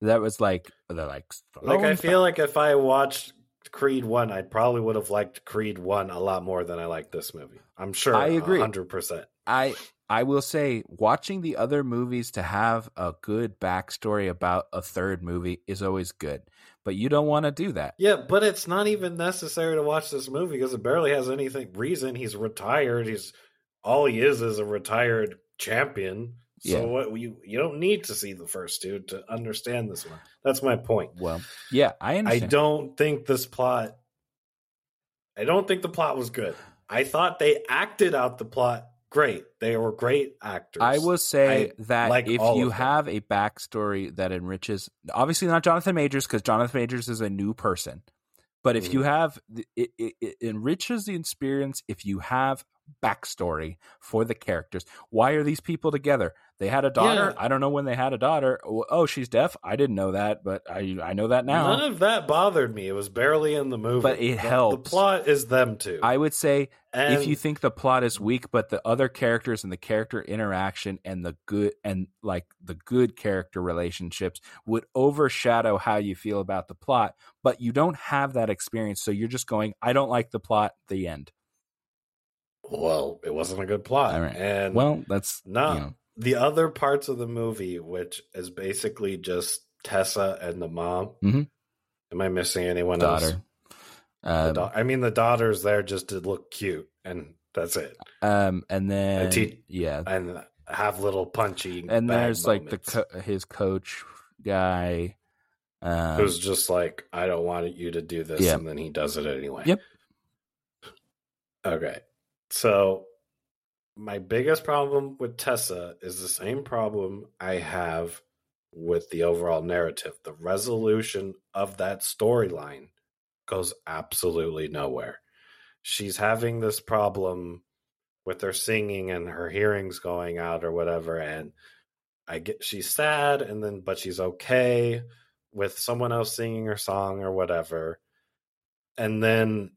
That was like they're like Like I feel like if I watched Creed one, I probably would have liked Creed one a lot more than I like this movie. I'm sure. I agree. hundred percent. I I will say watching the other movies to have a good backstory about a third movie is always good, but you don't want to do that. Yeah, but it's not even necessary to watch this movie because it barely has anything reason. He's retired. He's all he is is a retired champion. So Yeah. what you you don't need to see the first two to understand this one. That's my point. Well, yeah, I I don't think this plot. I don't think the plot was good. I thought they acted out the plot great. They were great actors. I will say I that like if you have a backstory that enriches, obviously not Jonathan Majors because Jonathan Majors is a new person, but if you mm-hmm. have, it, it, it enriches the experience if you have backstory for the characters. Why are these people together? They had a daughter. Yeah. I don't know when they had a daughter. Oh, she's deaf. I didn't know that, but I I know that now. None of that bothered me. It was barely in the movie, But it The- helps. The plot is them two. I would say and if you think the plot is weak but the other characters and the character interaction and the good and like the good character relationships would overshadow how you feel about the plot but you don't have that experience so you're just going i don't like the plot the end well, it wasn't a good plot. Right. And well that's no, you know, the other parts of the movie, which is basically just Tessa and the mom. Mhm. Am I missing anyone else? daughter The um, da- I mean, the daughter's there just to look cute, and that's it. um and then te- yeah And have little punchy. and there's like the co- his coach guy um, who's just like, I don't want you to do this, Yeah. and then he does it anyway. Yep. Okay. So my biggest problem with Tessa is the same problem I have with the overall narrative. The resolution of that storyline goes absolutely nowhere. She's having this problem with her singing and her hearings going out or whatever and I get she's sad and then but she's okay with someone else singing her song or whatever. And then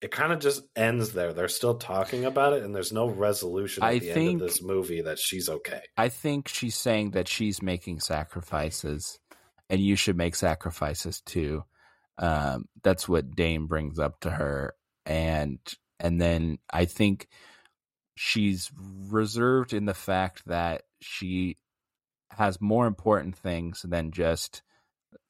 it kind of just ends there. They're still talking about it and there's no resolution at I the think- end of this movie that she's okay. I think she's saying that she's making sacrifices, and you should make sacrifices too. Um, that's what Dame brings up to her, and and then I think she's reserved in the fact that she has more important things than just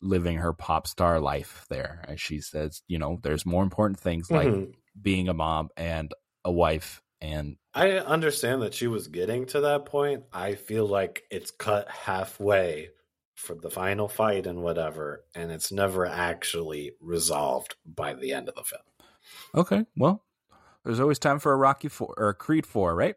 living her pop star life there. And she says, you know, there's more important things like Mhm. being a mom and a wife and I understand that she was getting to that point. I feel like it's cut halfway for the final fight and whatever, and it's never actually resolved by the end of the film. Okay, well, there's always time for a Rocky Four or a Creed Four, right?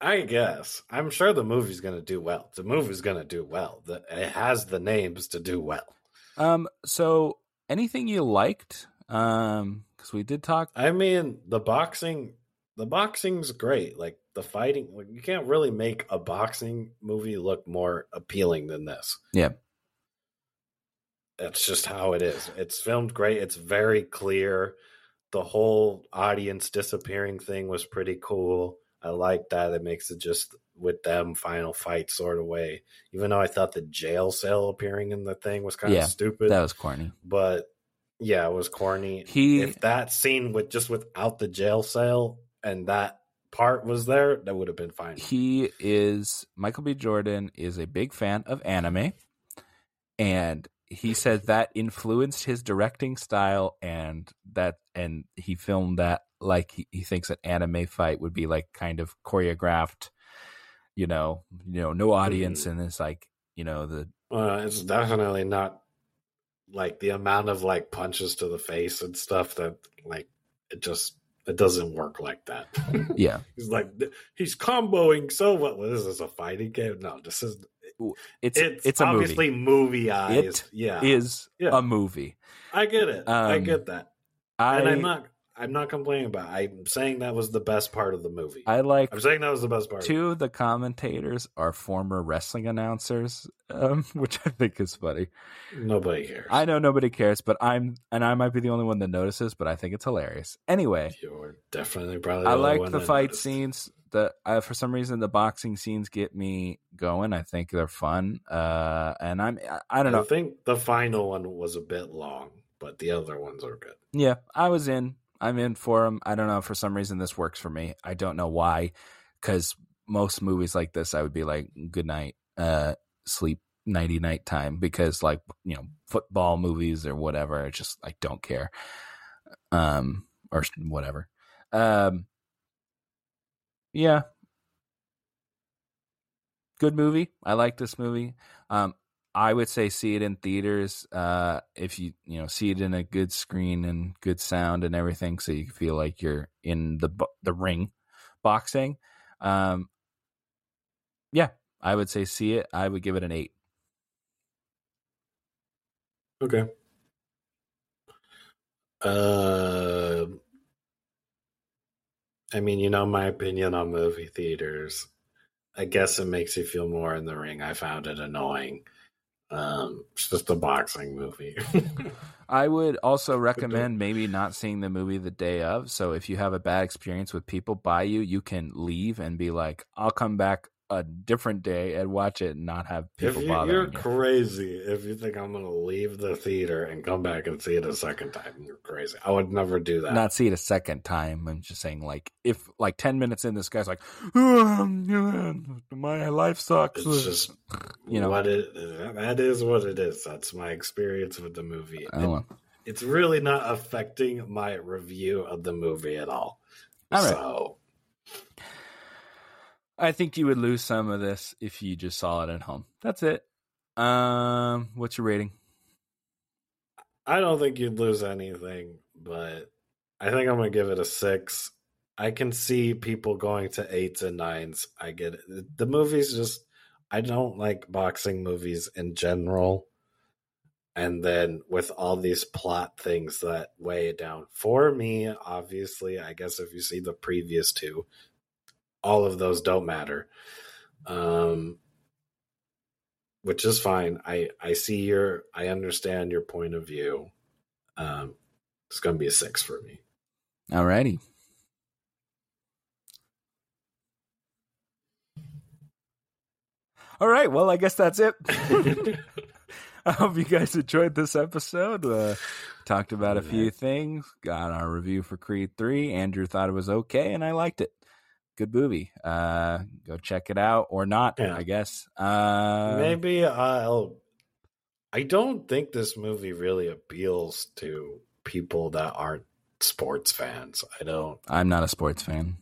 I guess. I'm sure the movie's going to do well. The movie's going to do well. The, it has the names to do well. Um, so anything you liked? Um, because we did talk. I mean, the boxing, the boxing's great. Like the fighting, like you can't really make a boxing movie look more appealing than this. Yeah. That's just how it is. It's filmed great. It's very clear. The whole audience disappearing thing was pretty cool. I like that. It makes it just with them final fight sort of way. Even though I thought the jail cell appearing in the thing was kind Yeah, of stupid. That was corny. but yeah, it was corny. He if that scene with just without the jail cell and that part was there, that would have been fine. he is Michael B. Jordan is a big fan of anime, and he said that influenced his directing style and that and he filmed that like he, he thinks an anime fight would be like kind of choreographed you know you know no audience Mhm. and it's like you know the Uh, it's definitely not like the amount of like punches to the face and stuff that like it just it doesn't work like that. yeah he's like he's comboing so well. This is a fighting game? No, this is it's it's it's, a obviously movie eyes. It yeah, is Yeah. a movie I get it. I Um, get that, I and I'm not. I'm not complaining about. it. I'm saying that was the best part of the movie. I like I'm saying that was the best part. two of the commentators are former wrestling announcers um, which I think is funny Nobody cares. I know nobody cares but I'm and I might be the only one that notices but I think it's hilarious anyway You're definitely probably. I like the fight noticed. scenes. The uh, for some reason the boxing scenes get me going. I think they're fun. Uh, and I'm I, I don't know. I think the final one was a bit long, but the other ones are good. Yeah, I was in. I'm in for them. I don't know. For some reason, this works for me. I don't know why. Because most movies like this, I would be like, "Good night, uh, sleep, nighty night time." Because like you know, football movies or whatever, I just I don't care. Um, or whatever. Um, yeah, good movie. I like this movie. Um, I would say see it in theaters. Uh, if you you know see it in a good screen and good sound and everything, so you feel like you're in the the ring boxing. Um, yeah, I would say see it. I would give it an eight. Okay. Uh, I mean, you know my opinion on movie theaters. I guess it makes you feel more in the ring. I found it annoying. Um, it's just a boxing movie. I would also recommend maybe not seeing the movie the day of. So if you have a bad experience with people by you, you can leave and be like, "I'll come back a different day and watch it and not have people you, bothering you're you." crazy, if you think I'm going to leave the theater and come back and see it a second time, you're crazy. I would never do that. not see it a second time. I'm just saying, like, if like ten minutes in, this guy's like, um, "Oh, man, "My life sucks." It's just You know. what it that is what it is. That's my experience with the movie. I don't know. It's really not affecting my review of the movie at all. All right. So I think you would lose some of this if you just saw it at home. That's it. Um, what's your rating? I don't think you'd lose anything, but I think I'm gonna give it a six. I can see people going to eights and nines. I get it. The movie's just I don't like boxing movies in general. And then with all these plot things that weigh it down. For me, obviously, I guess if you see the previous two, all of those don't matter. Um which is fine. I I see your I understand your point of view. Um it's going to be a 6 for me. Alrighty. All right. Well, I guess that's it. I hope you guys enjoyed this episode. Uh, talked about a few things. Got our review for Creed 3. Andrew thought it was okay, and I liked it. Good movie. Uh, go check it out or not, Yeah. I guess. Uh, Maybe I'll I don't think this movie really appeals to people that aren't sports fans. I don't. I'm not a sports fan.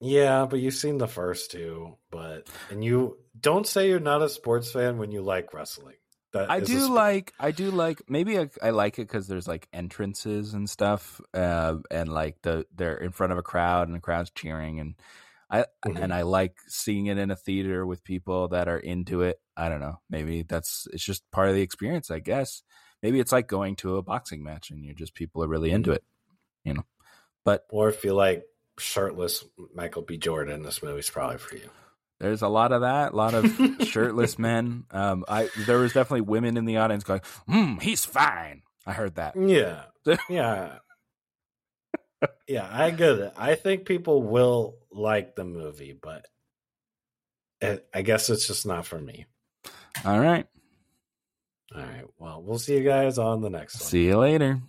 Yeah, but you've seen the first two, but and you don't say you're not a sports fan when you like wrestling. That I do like I do like maybe I, I like it because there's like entrances and stuff, uh, and like the they're in front of a crowd and the crowd's cheering, and I Mhm. and I like seeing it in a theater with people that are into it. I don't know, maybe that's it's just part of the experience, I guess. Maybe it's like going to a boxing match and you're just people are really into it, you know. But Or if you like shirtless Michael B. Jordan, this movie's probably for you. There's a lot of that, a lot of shirtless men. Um, I there was definitely women in the audience going, "Hmm, he's fine." I heard that. Yeah. Yeah. yeah, I get it. I think people will like the movie, but it, I guess it's just not for me. All right. All right. Well, we'll see you guys on the next one. See you later.